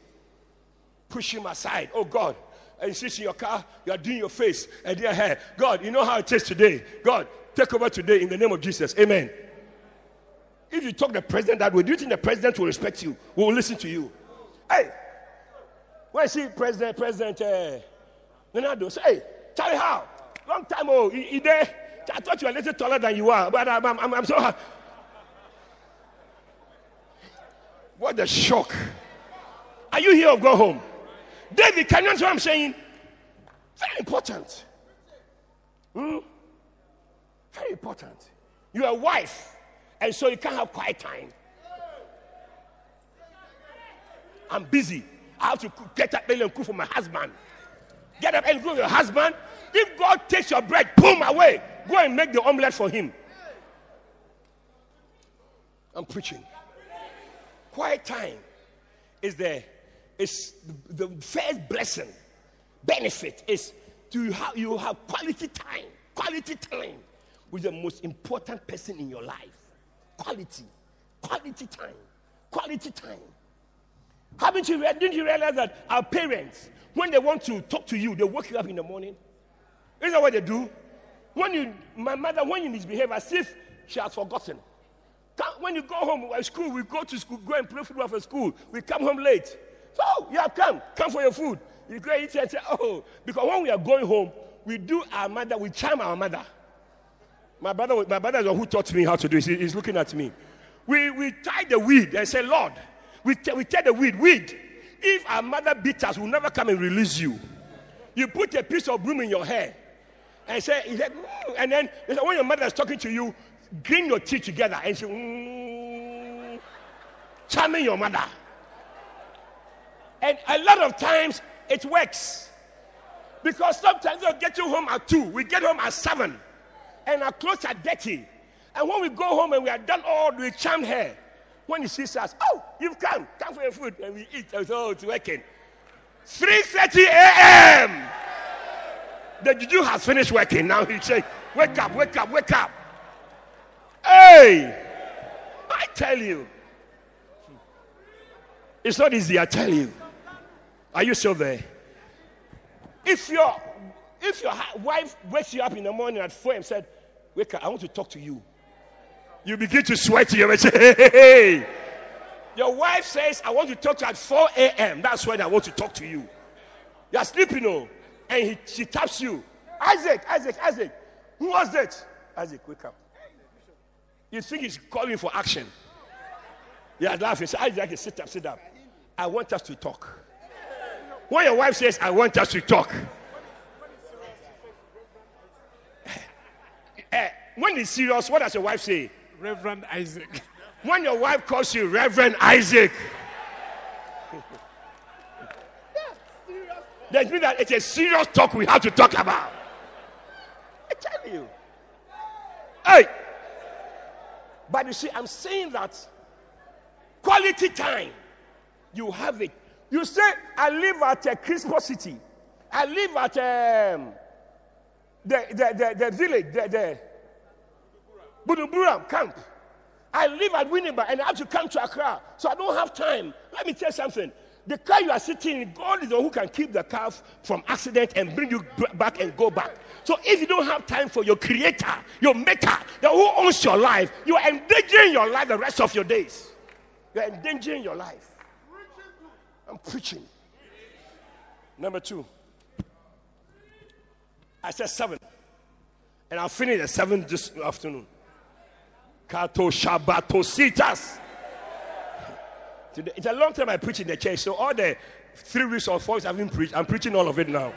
Push him aside. Oh God. And you sit in your car, you are doing your face and your hair. God, you know how it is today. God, take over today in the name of Jesus. Amen. If you talk the president that way, do you think the president will respect you? Will listen to you? Hey, when I see President, President uh, Ronaldo, say, hey, Charlie, how? Long time, oh, you, you there? I thought you were a little taller than you are, but I'm, I'm, I'm, so. What a shock. Are you here or go home? David, can you understand what I'm saying? Very important. Hmm? Very important. You're a wife, and so you can't have quiet time. I'm busy. I have to get up early and cook for my husband. Get up and cook for your husband. If God takes your bread, boom, away. Go and make the omelette for him. I'm preaching. Quiet time is the is the, first blessing. Benefit is to have you have quality time. Quality time with the most important person in your life. Quality. Quality time. Quality time. Haven't you read? Didn't you realize that our parents, when they want to talk to you, they wake you up in the morning? Isn't that what they do? When you, my mother, when you misbehave, as if she has forgotten. When you go home at school, we go to school, go and play football for school. We come home late. So you have come. Come for your food. You go eat and say, oh, because when we are going home, we do our mother, we charm our mother. My brother, my brother is who taught me how to do. He- He's looking at me. We, we tie the weed and say, Lord, we, t- we tell the weed, weed. If our mother beats us, we'll never come and release you. You put a piece of broom in your hair and say, he said, "Mm," and then he said, when your mother is talking to you, grin your teeth together and say, mm, charming your mother. And a lot of times it works. Because sometimes they'll get you home at 2, we get home at 7, and our clothes are dirty. And when we go home and we are done all, we charm her. When she sees us, oh, you've come, come for your food, and we eat. And so, oh, it's working. 3.30 a.m. The juju has finished working. Now he say, wake up, wake up, wake up. Hey, I tell you. It's not easy, I tell you. Are you still there? If your if your wife wakes you up in the morning at four and said, "Wake up, I want to talk to you," you begin to sweat. You say, "Hey, hey, hey." Your wife says, "I want to talk to you at 4 a.m." That's when I want to talk to you. You are sleeping, oh, and he, she taps you. Isaac, Isaac, Isaac. Who was that? Isaac, wake up. You think he's calling for action? Yeah, laughing. Say, Isaac, sit up, sit up. I want us to talk. When your wife says, I want us to talk, eh, when it's serious, what does your wife say? Reverend Isaac. When your wife calls you Reverend Isaac, that means that it's a serious talk we have to talk about. I tell you. Hey! But you see, I'm saying that quality time, you have it. You say, I live at a Crispo City. I live at um, the, the, the, the village, the, the Buduburam camp. I live at Winneba and I have to come to Accra, so I don't have time. Let me tell you something. The car you are sitting in, God is the one who can keep the car from accident and bring you back and go back. So if you don't have time for your creator, your maker, the who owns your life, you are endangering your life the rest of your days. You are endangering your life. I'm preaching. Number two. I said seven. And I'll finish at seven this afternoon. Kato Shabato Sitas. Today- It's a long time I preach in the church, so all the three weeks or four weeks I've been preached, I'm preaching all of it now.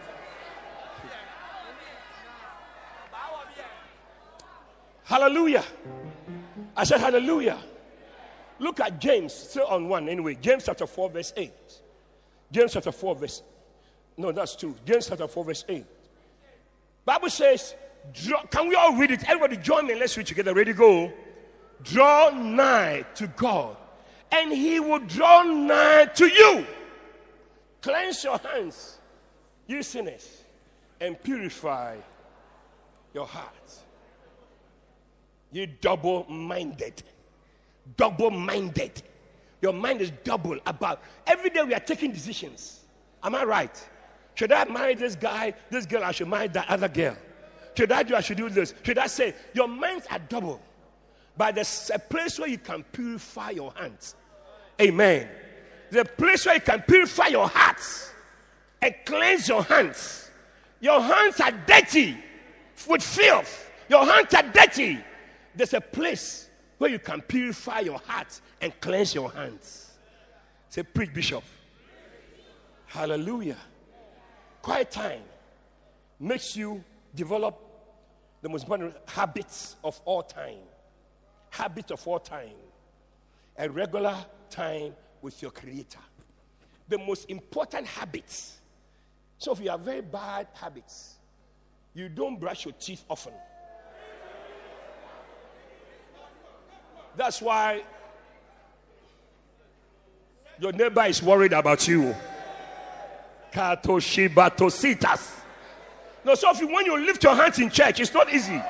Hallelujah. I said hallelujah. Look at James, still on one anyway. James chapter 4, verse 8. James chapter 4, verse. No, that's two. James chapter 4, verse 8. Bible says, draw, can we all read it? Everybody join me. Let's read together. Ready, go. Draw nigh to God, and he will draw nigh to you. Cleanse your hands, you sinners, and purify your hearts. You double minded. Double minded. Your mind is double about every day we are taking decisions. Am I right? Should I marry this guy, this girl? I should marry that other girl. Should I do? I should do this. Should I say? Your minds are double, but there's a place where you can purify your hands. Amen. The place where you can purify your hearts and cleanse your hands. Your hands are dirty with filth. Your hands are dirty. There's a place where you can purify your heart and cleanse your hands. Say, preach, Bishop. Hallelujah. Quiet time makes you develop the most important habits of all time. Habits of all time. A regular time with your Creator. The most important habits. So if you have very bad habits, you don't brush your teeth often. That's why your neighbor is worried about you. Katoshibatositas. No, so if you, when you lift your hands in church, it's not easy.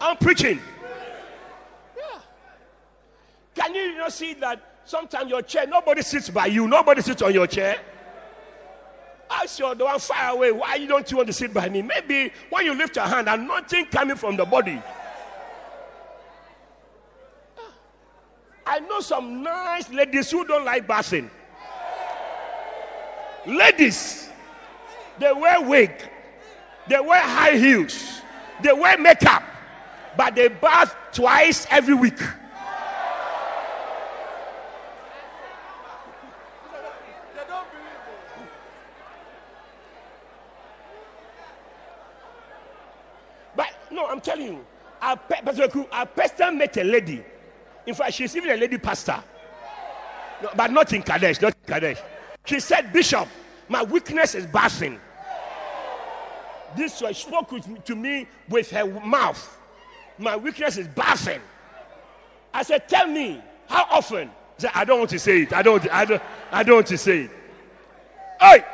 I'm preaching. Can you not see that sometimes your chair, nobody sits by you, nobody sits on your chair? Ask your the one far away, why you don't you want to sit by me? Maybe when you lift your hand, and nothing coming from the body. I know some nice ladies who don't like bathing. Ladies, they wear wig, they wear high heels, they wear makeup, but they bath twice every week. But no, I'm telling you, our, Pastor pastor met a lady. In fact, she's even a lady pastor. No, but not in Qodesh, not in Qodesh. She said, Bishop, my weakness is bathing. This was spoke me, to me with her mouth. My weakness is bathing. I said, Tell me, how often? She said, I don't want to say it. I don't, I don't, I don't want to say it. Hey!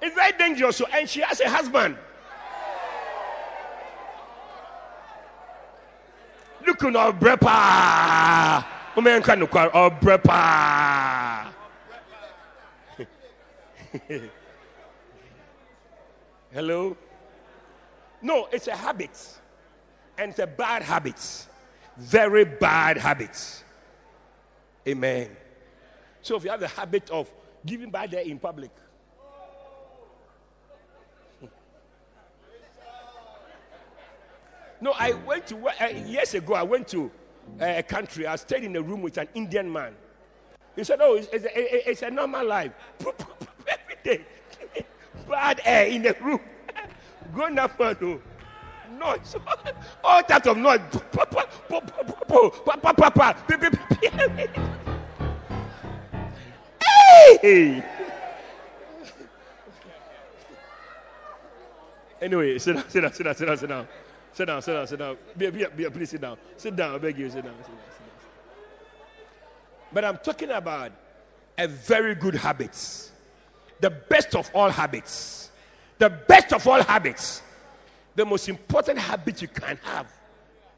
It's very dangerous. So, and she has a husband. Look on our brepa. Woman can call our brepa. Hello? No, it's a habit. And it's a bad habit. Very bad habit. Amen. So if you have the habit of giving bad there in public, No, I went to uh, years ago. I went to uh, a country. I stayed in a room with an Indian man. He said, "Oh, it's, it's, a, it's a normal life. Every day, bad air in the room. Grown up man, oh. noise, all types of noise. Hey! Anyway, sit down, sit down, sit down, sit down, sit down. Sit down, sit down, sit down. Be, be, be, please sit down. Sit down, I beg you, sit down, sit down, sit down. But I'm talking about a very good habits. The best of all habits. The best of all habits. The most important habit you can have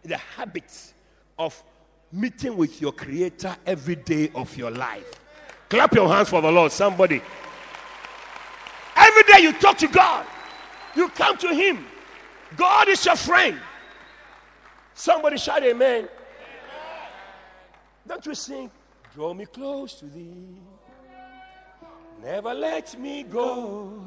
is the habit of meeting with your creator every day of your life. Clap your hands for the Lord, somebody. Every day you talk to God, you come to Him. God is your friend. Somebody shout amen. Don't you sing? Draw me close to thee. Never let me go.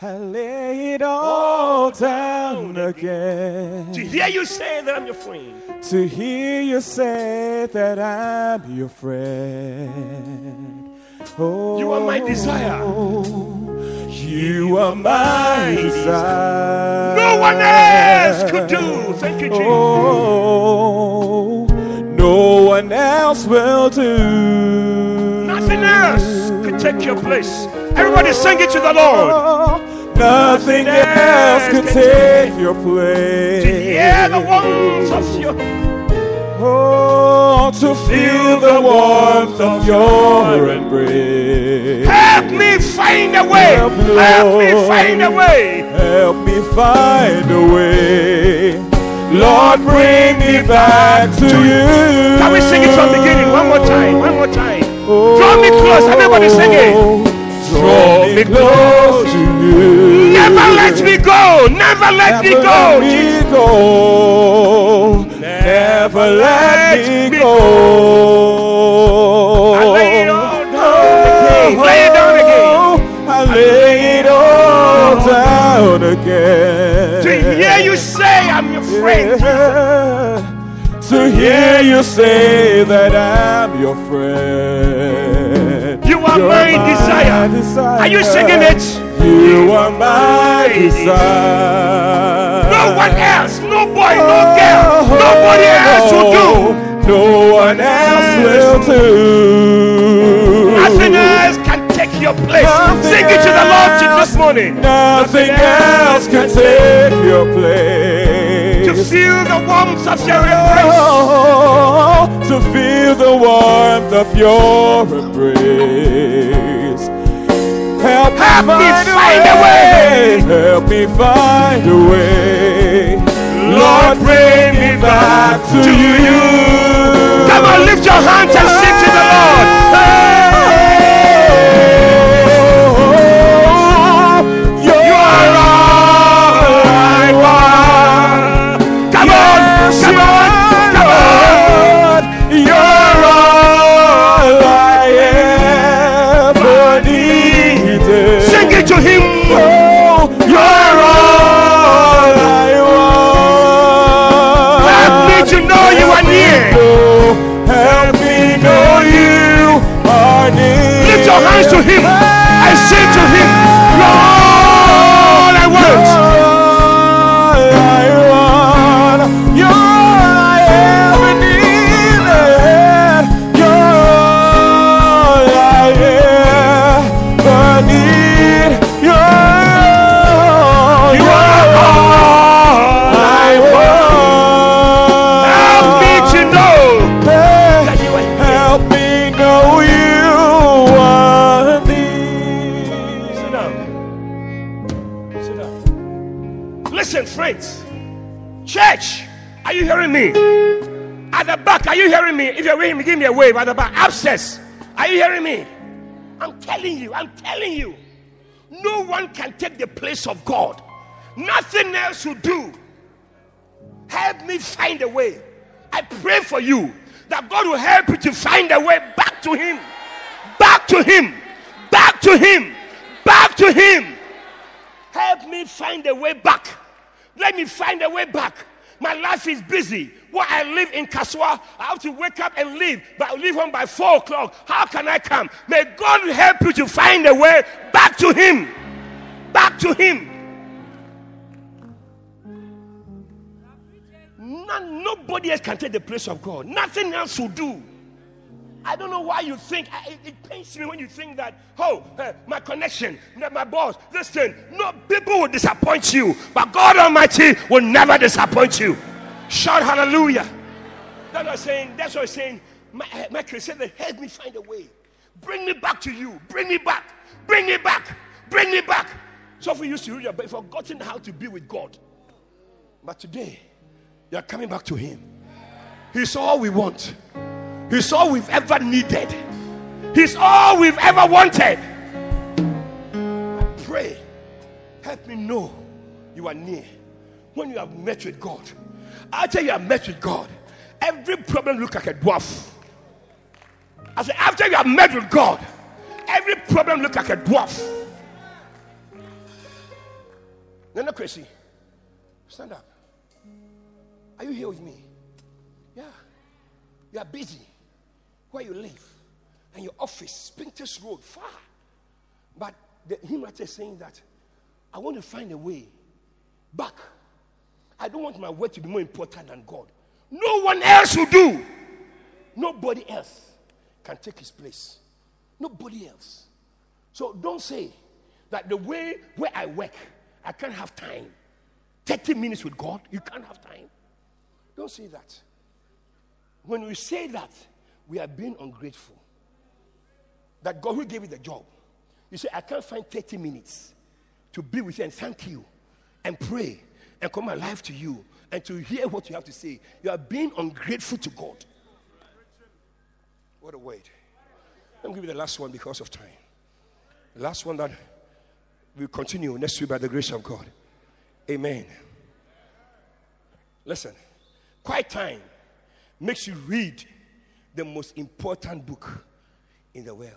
I lay it all oh, down again. To hear you say that I'm your friend. To hear you say that I'm your friend. Oh, You are my desire. Oh. You are my desire. No one else could do. Thank you, Jesus. Oh, no one else will do. Nothing else could take your place. Everybody sing it to the Lord. Nothing else can take your place. To hear the warmth of your Oh, to feel the warmth of your embrace. help me find a way. Help me, Help me find a way. Help me find a way. Lord, bring me back to you. Can we sing it from the beginning? One more time. One more time. Draw me oh, close. Everybody sing it. Draw me close to you. Never let me go. Never let me go. let me go. Never let me go. I lay it all down again. Lay it down again. I lay it all down again. To hear you say I'm your friend. Yeah. To hear you say that I'm your friend. You are You're my desire. Are you singing it? You are my desire. No one else. No boy. No girl. Nobody else will do. No one else will do. Nothing else can take your place. Nothing Sing it to the Lord this morning. Nothing else can take your place. To feel the warmth of your embrace. Oh, to feel the warmth of your embrace. Help, Help me me find a way. Help me find a way. Lord, bring me back to, you. Come on, lift your hands and sing to the Lord. You Are you hearing me? I'm telling you, I'm telling you. No one can take the place of God. Nothing else will do. Help me find a way. I pray for you that God will help you to find a way back to Him. Back to Him. Back to Him. Back to Him. Help me find a way back. Let me find a way back. My life is busy. Where I live in Kasoa, I have to wake up and leave, but I leave home by four o'clock. How can I come? May God help you to find a way back to Him. Back to Him. None, nobody else can take the place of God. Nothing else will do. I don't know why you think it, it pains me when you think that oh eh, my connection, my boss, this thing. No, people will disappoint you, but God Almighty will never disappoint you. Shout hallelujah! That's what I'm saying. That's what I'm saying. My, my Christian, help me find a way. Bring me back to you. Bring me back. Bring me back. Bring me back. Some of you used to read your but forgotten how to be with God. But today, you are coming back to Him. He's all we want. He's all we've ever needed. He's all we've ever wanted. I pray, help me know you are near. When you have met with God, after you have met with God, every problem look like a dwarf. I said, after you have met with God, every problem look like a dwarf. No, no, crazy. Stand up. Are you here with me? Yeah. You are busy where you live and your office, Spintex Road, far. But the hymn writer is saying that I want to find a way back. I don't want my word to be more important than God. No one else will do. Nobody else can take his place. Nobody else. So don't say that the way where I work, I can't have time. 30 minutes with God, you can't have time. Don't say that. When we say that, we are being ungrateful. That God who gave you the job, you say, I can't find 30 minutes to be with you and thank you and pray and come alive to you and to hear what you have to say. You are being ungrateful to God. What a word. Let me give you the last one because of time. The last one that will continue next week by the grace of God. Amen. Listen, quiet time makes you read the most important book in the world.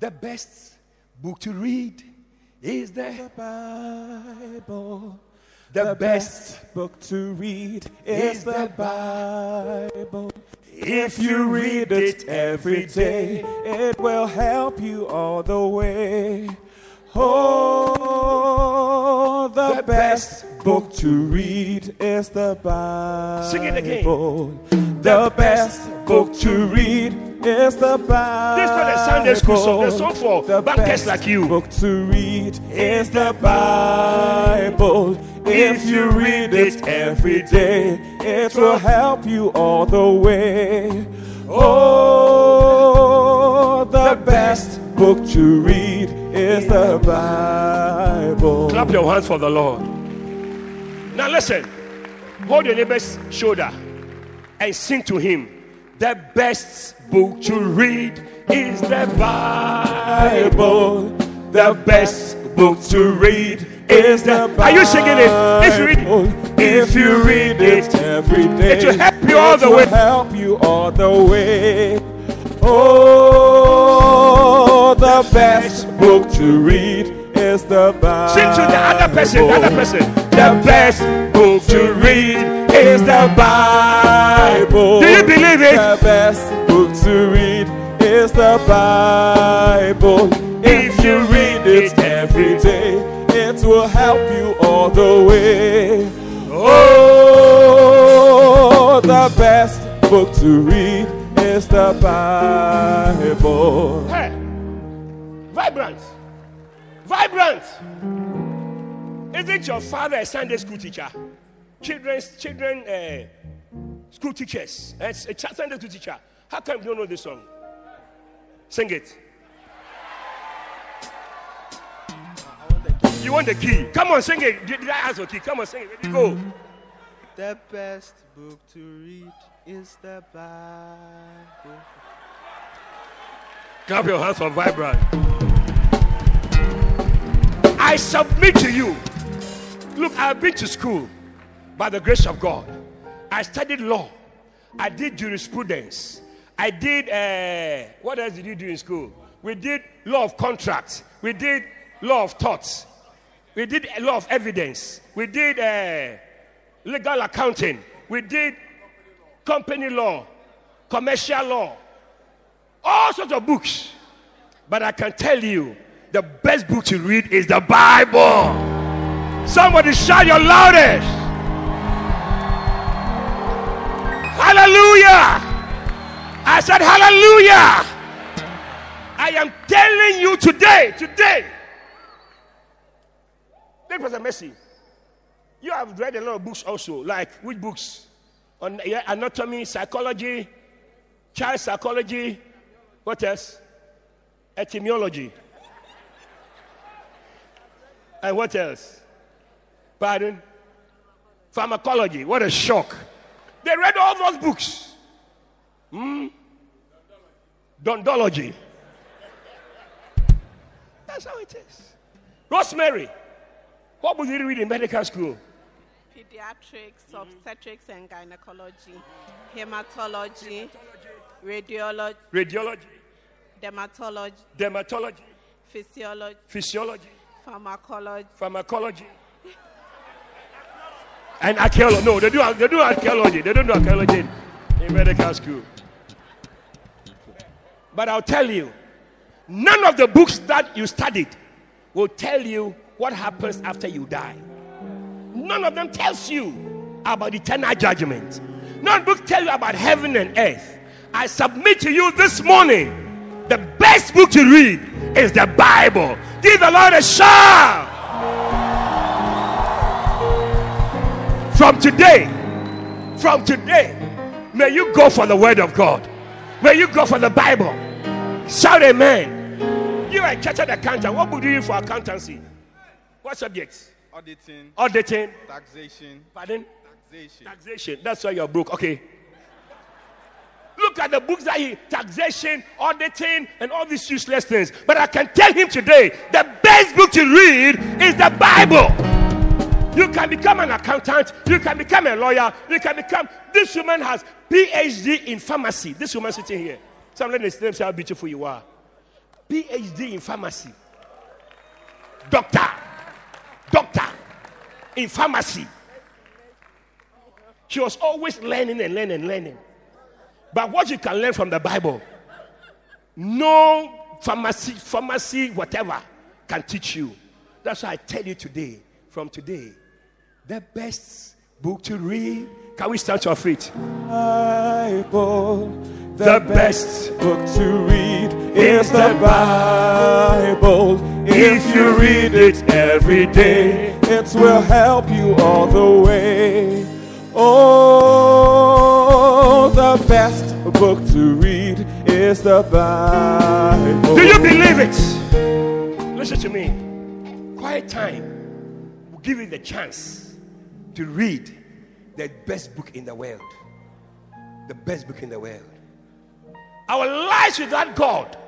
The best book to read is the Bible. The best. book to read is is the Bible. If You read it every day, it will help you all the way. Oh, the, The best book to read is the Bible. Sing it again. The best book to read is the Bible. This for the Sunday school song, the song for The bankers best like you. book to read is the Bible. If you read it every day, it will help you all the way. Oh, the best book to read is the Bible. Clap your hands for the Lord. Now listen. Hold your neighbor's shoulder and sing to him. The best book to read is the Bible. The best book to read is the Bible. Are you singing it? If you read if you read it every day, It will help you all the it will way. Help you all the way. Oh, the best book to read is the Bible. Sing to the other person, the other person. The best book to read is the Bible. Do you believe it? The best book to read is the Bible. If you read it every day, it will help you all the way. Oh, the best book to read is the Bible. Hey, vibrant, vibrant. Isn't your father a Sunday school teacher? Children's children uh, school teachers. A Sunday school teacher. How come you don't know this song? Sing it. You want the key? Come on, sing it. Did, did I ask for key? Come on, sing it. Ready, go. The best book to read is the Bible. Clap your hands for vibrant. I submit to you. Look, I've been to school by the grace of God. I studied law. I did jurisprudence. I did, uh, what else did you do in school? We did law of contracts. We did law of torts. We did a lot of evidence. We did uh, legal accounting. We did company law, commercial law, all sorts of books. But I can tell you, the best book to read is the Bible. Somebody shout your loudest. Hallelujah. I said, Hallelujah. I am telling you today, today. Look, Pastor Mercy. You have read a lot of books also, like which books? On yeah, anatomy, psychology, child psychology, what else? Etymology. And what else? Pardon? Pharmacology. What a shock. They read all those books. Hmm? Dondology. That's how it is. Rosemary, what would you read in medical school? Pediatrics, obstetrics and gynecology, hematology, radiology, Radiology, dermatology, dermatology, physiology, physiology, pharmacology, pharmacology, and archaeology. No, they do, they do archaeology. They don't do archaeology in, in medical school. But I'll tell you, none of the books that you studied will tell you what happens after you die. None of them tells you about eternal judgment. None book tell you about heaven and earth. I submit to you this morning, the best book to read is the Bible. Give the Lord a shout. From today, from today, may you go for the word of God. May you go for the Bible. Shout amen. You are a chartered accountant. What would you do for accountancy? What subjects? Auditing, Auditing. taxation, Pardon? taxation. Taxation. That's why you're broke. Okay. Look at the books that he taxation, auditing, and all these useless things. But I can tell him today the best book to read is the Bible. You can become an accountant, you can become a lawyer, you can become. This woman has PhD in pharmacy. This woman sitting here. Some ladies them say how beautiful you are. PhD in pharmacy. Doctor. Doctor in pharmacy. She was always learning and learning and learning. But what you can learn from the Bible, no pharmacy, pharmacy, whatever can teach you. That's why I tell you today, from today, the best book to read. Can we start our feet? Bible. The best book to read is the Bible. If you read it every day, it will help you all the way. Oh, the best book to read is the Bible. Do you believe it? Listen to me. Quiet time will give you the chance to read the best book in the world. The best book in the world. Our lives without God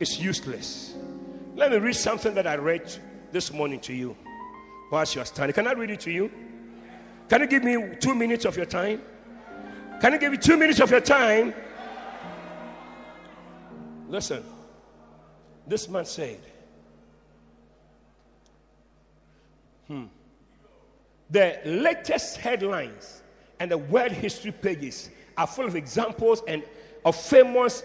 is useless. Let me read something that I read this morning to you whilst you are standing. Can I read it to you? Can you give me two minutes of your time? Can you give me two minutes of your time? Listen. This man said, hmm, the latest headlines and the world history pages are full of examples and of famous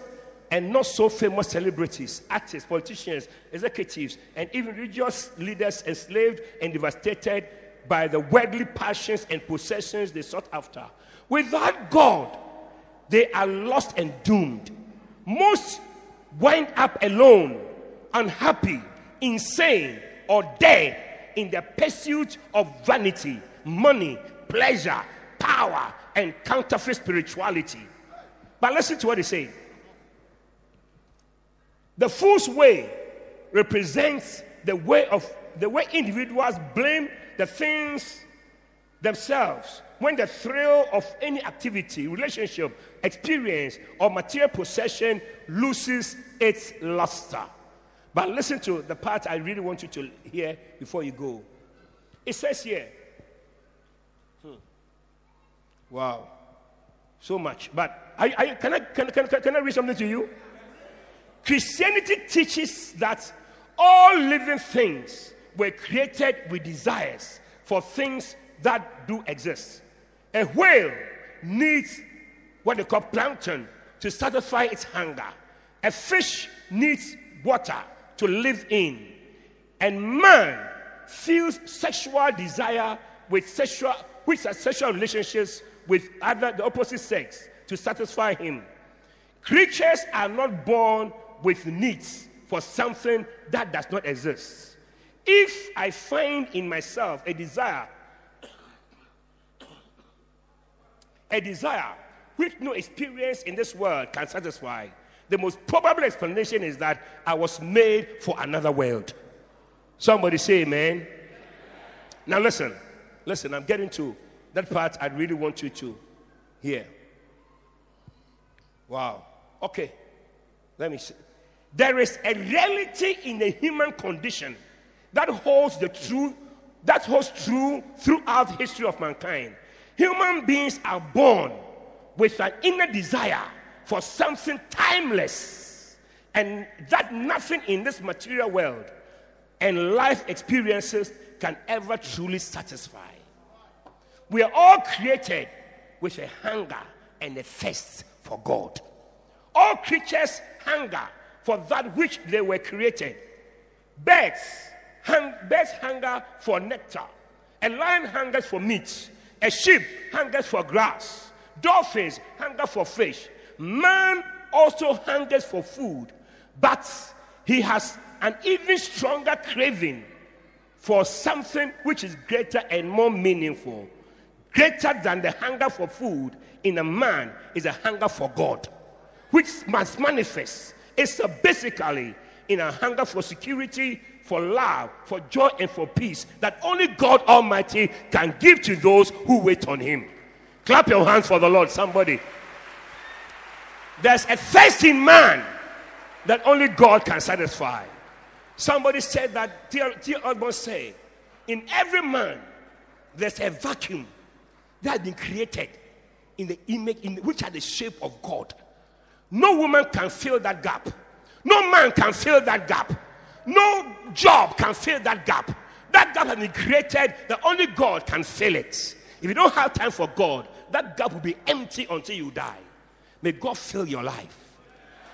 and not so famous celebrities, artists, politicians, executives, and even religious leaders enslaved and devastated by the worldly passions and possessions they sought after. Without God, they are lost and doomed. Most wind up alone, unhappy, insane, or dead in the pursuit of vanity, money, pleasure, power, and counterfeit spirituality. But listen to what he said. The fool's way represents the way of the way individuals blame the things themselves when the thrill of any activity, relationship, experience, or material possession loses its luster. But listen to the part I really want you to hear before you go. It says here, hmm. wow, so much. But I, I, can, I, can, can, can I read something to you? Christianity teaches that all living things were created with desires for things that do exist. A whale needs what they call plankton to satisfy its hunger. A fish needs water to live in. And man feels sexual desire with sexual, which are sexual relationships with other the opposite sex to satisfy him. Creatures are not born with needs for something that does not exist. If I find in myself a desire, a desire which no experience in this world can satisfy, the most probable explanation is that I was made for another world. Somebody say amen. Now listen, listen, I'm getting to that part I really want you to hear. Wow. Okay. Let me see. There is a reality in the human condition that holds the true that holds true throughout the history of mankind. Human beings are born with an inner desire for something timeless and that nothing in this material world and life experiences can ever truly satisfy. We are all created with a hunger and a thirst for God. All creatures hunger for that which they were created. Birds, hung, birds hunger for nectar. A lion hungers for meat. A sheep hungers for grass. Dolphins hunger for fish. Man also hungers for food, but he has an even stronger craving for something which is greater and more meaningful. Greater than the hunger for food in a man is a hunger for God, which must manifest. It's basically in a hunger for security, for love, for joy, and for peace that only God Almighty can give to those who wait on Him. Clap your hands for the Lord, somebody. There's a thirst in man that only God can satisfy. Somebody said that, dear, dear Osborne said, in every man, there's a vacuum that has been created in the image, in which are the shape of God. No woman can fill that gap. No man can fill that gap. No job can fill that gap. That gap has been created that only God can fill it. If you don't have time for God, that gap will be empty until you die. May God fill your life.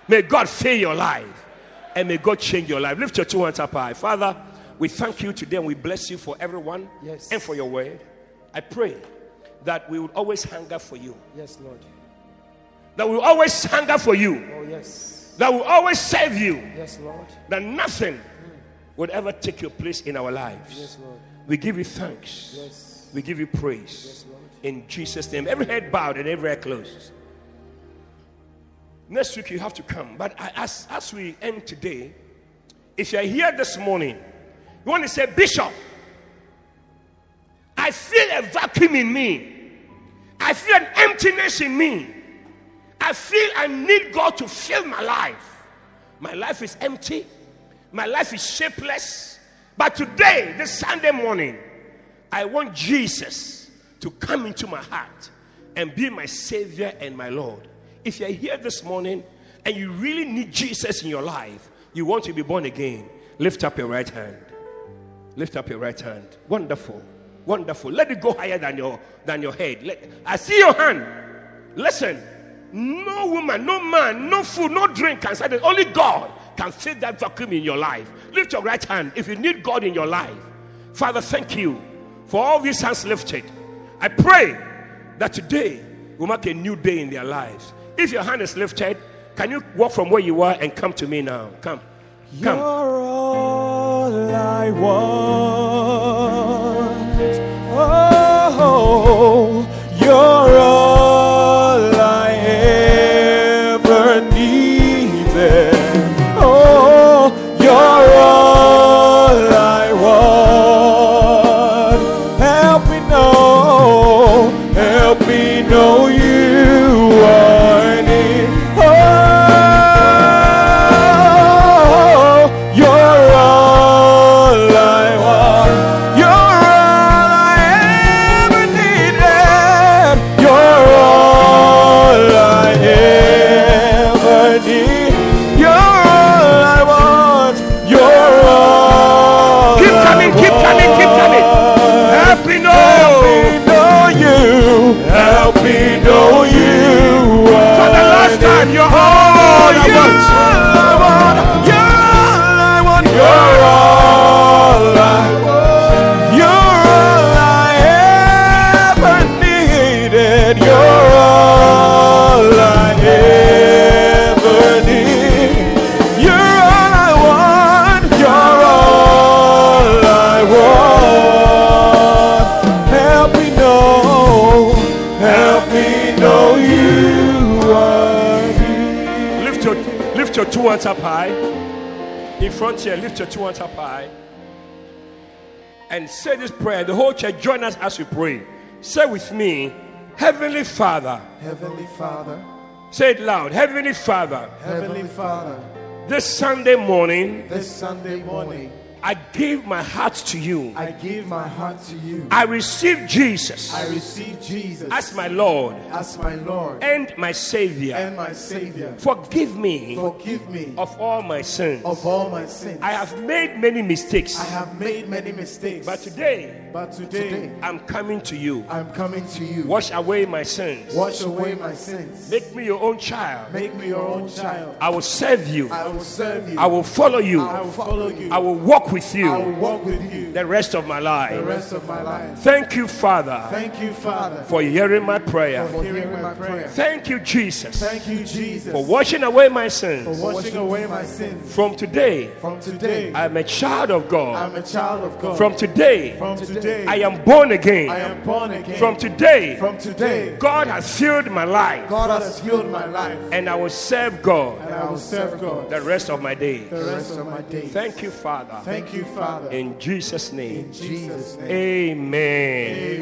May God fill your life. And may God change your life. Lift your two hands up high. Father, we thank you today and we bless you for everyone Yes. and for your word. I pray that we will always hunger for you. Yes, Lord. That will always hunger for you. Oh, yes. That will always serve you. Yes, Lord. That nothing would ever take your place in our lives. Yes, Lord. We give you thanks. Yes. We give you praise. Yes, Lord. In Jesus' name. Every head bowed and every eye closed. Next week you have to come. But as, as we end today, if you're here this morning, you want to say, Bishop, I feel a vacuum in me. I feel an emptiness in me. I feel I need God to fill my life. My life is empty. My life is shapeless. But today, this Sunday morning, I want Jesus to come into my heart and be my Savior and my Lord. If you're here this morning and you really need Jesus in your life, You want to be born again. Lift up your right hand. Lift up your right hand. Wonderful. Wonderful. Let it go higher than your than your head. Let, I see your hand. Listen. No woman, no man, no food, no drink can satisfy. Only God can fill that vacuum in your life. Lift your right hand if you need God in your life. Father, thank you for all these hands lifted. I pray that today will mark a new day in their lives. If your hand is lifted, can you walk from where you are and come to me now? Come. You're Come. all I want. Front here, lift your two hands up high. And say this prayer. The whole church join us as we pray. Say with me, Heavenly Father. Heavenly Father, Say it loud. Heavenly Father. Heavenly Father, This Sunday morning, this Sunday morning, I give my heart to you. I give my heart to you. I receive Jesus I receive Jesus as my Lord as my Lord and my Savior. and my Savior. Forgive me Forgive me of all my sins. of all my sins. I have made many mistakes, I have made many mistakes, but today but today I'm coming to you. I'm coming to you. Wash away my sins. Wash away my sins. Make me your own child. Make me your own child. I will serve you. I will serve you. I will follow you. I will follow you. I will walk with you. I will walk with you the rest of my life. the rest of my life. Thank you, Father, Thank you, Father, for hearing my prayer. for hearing my prayer. Thank you, Jesus, Thank you, Jesus, for washing away my sins. for washing away my sins. From today, From today, I am a child of God. I'm a child of God. From today, From today, I am born again. I am born again. From today, From today, God has filled my life, God has filled my life, and I will serve God and I will serve God the rest of my days. the rest of my days. Thank you, Father. Thank you, Father. In Jesus' name. In Jesus' name. Amen.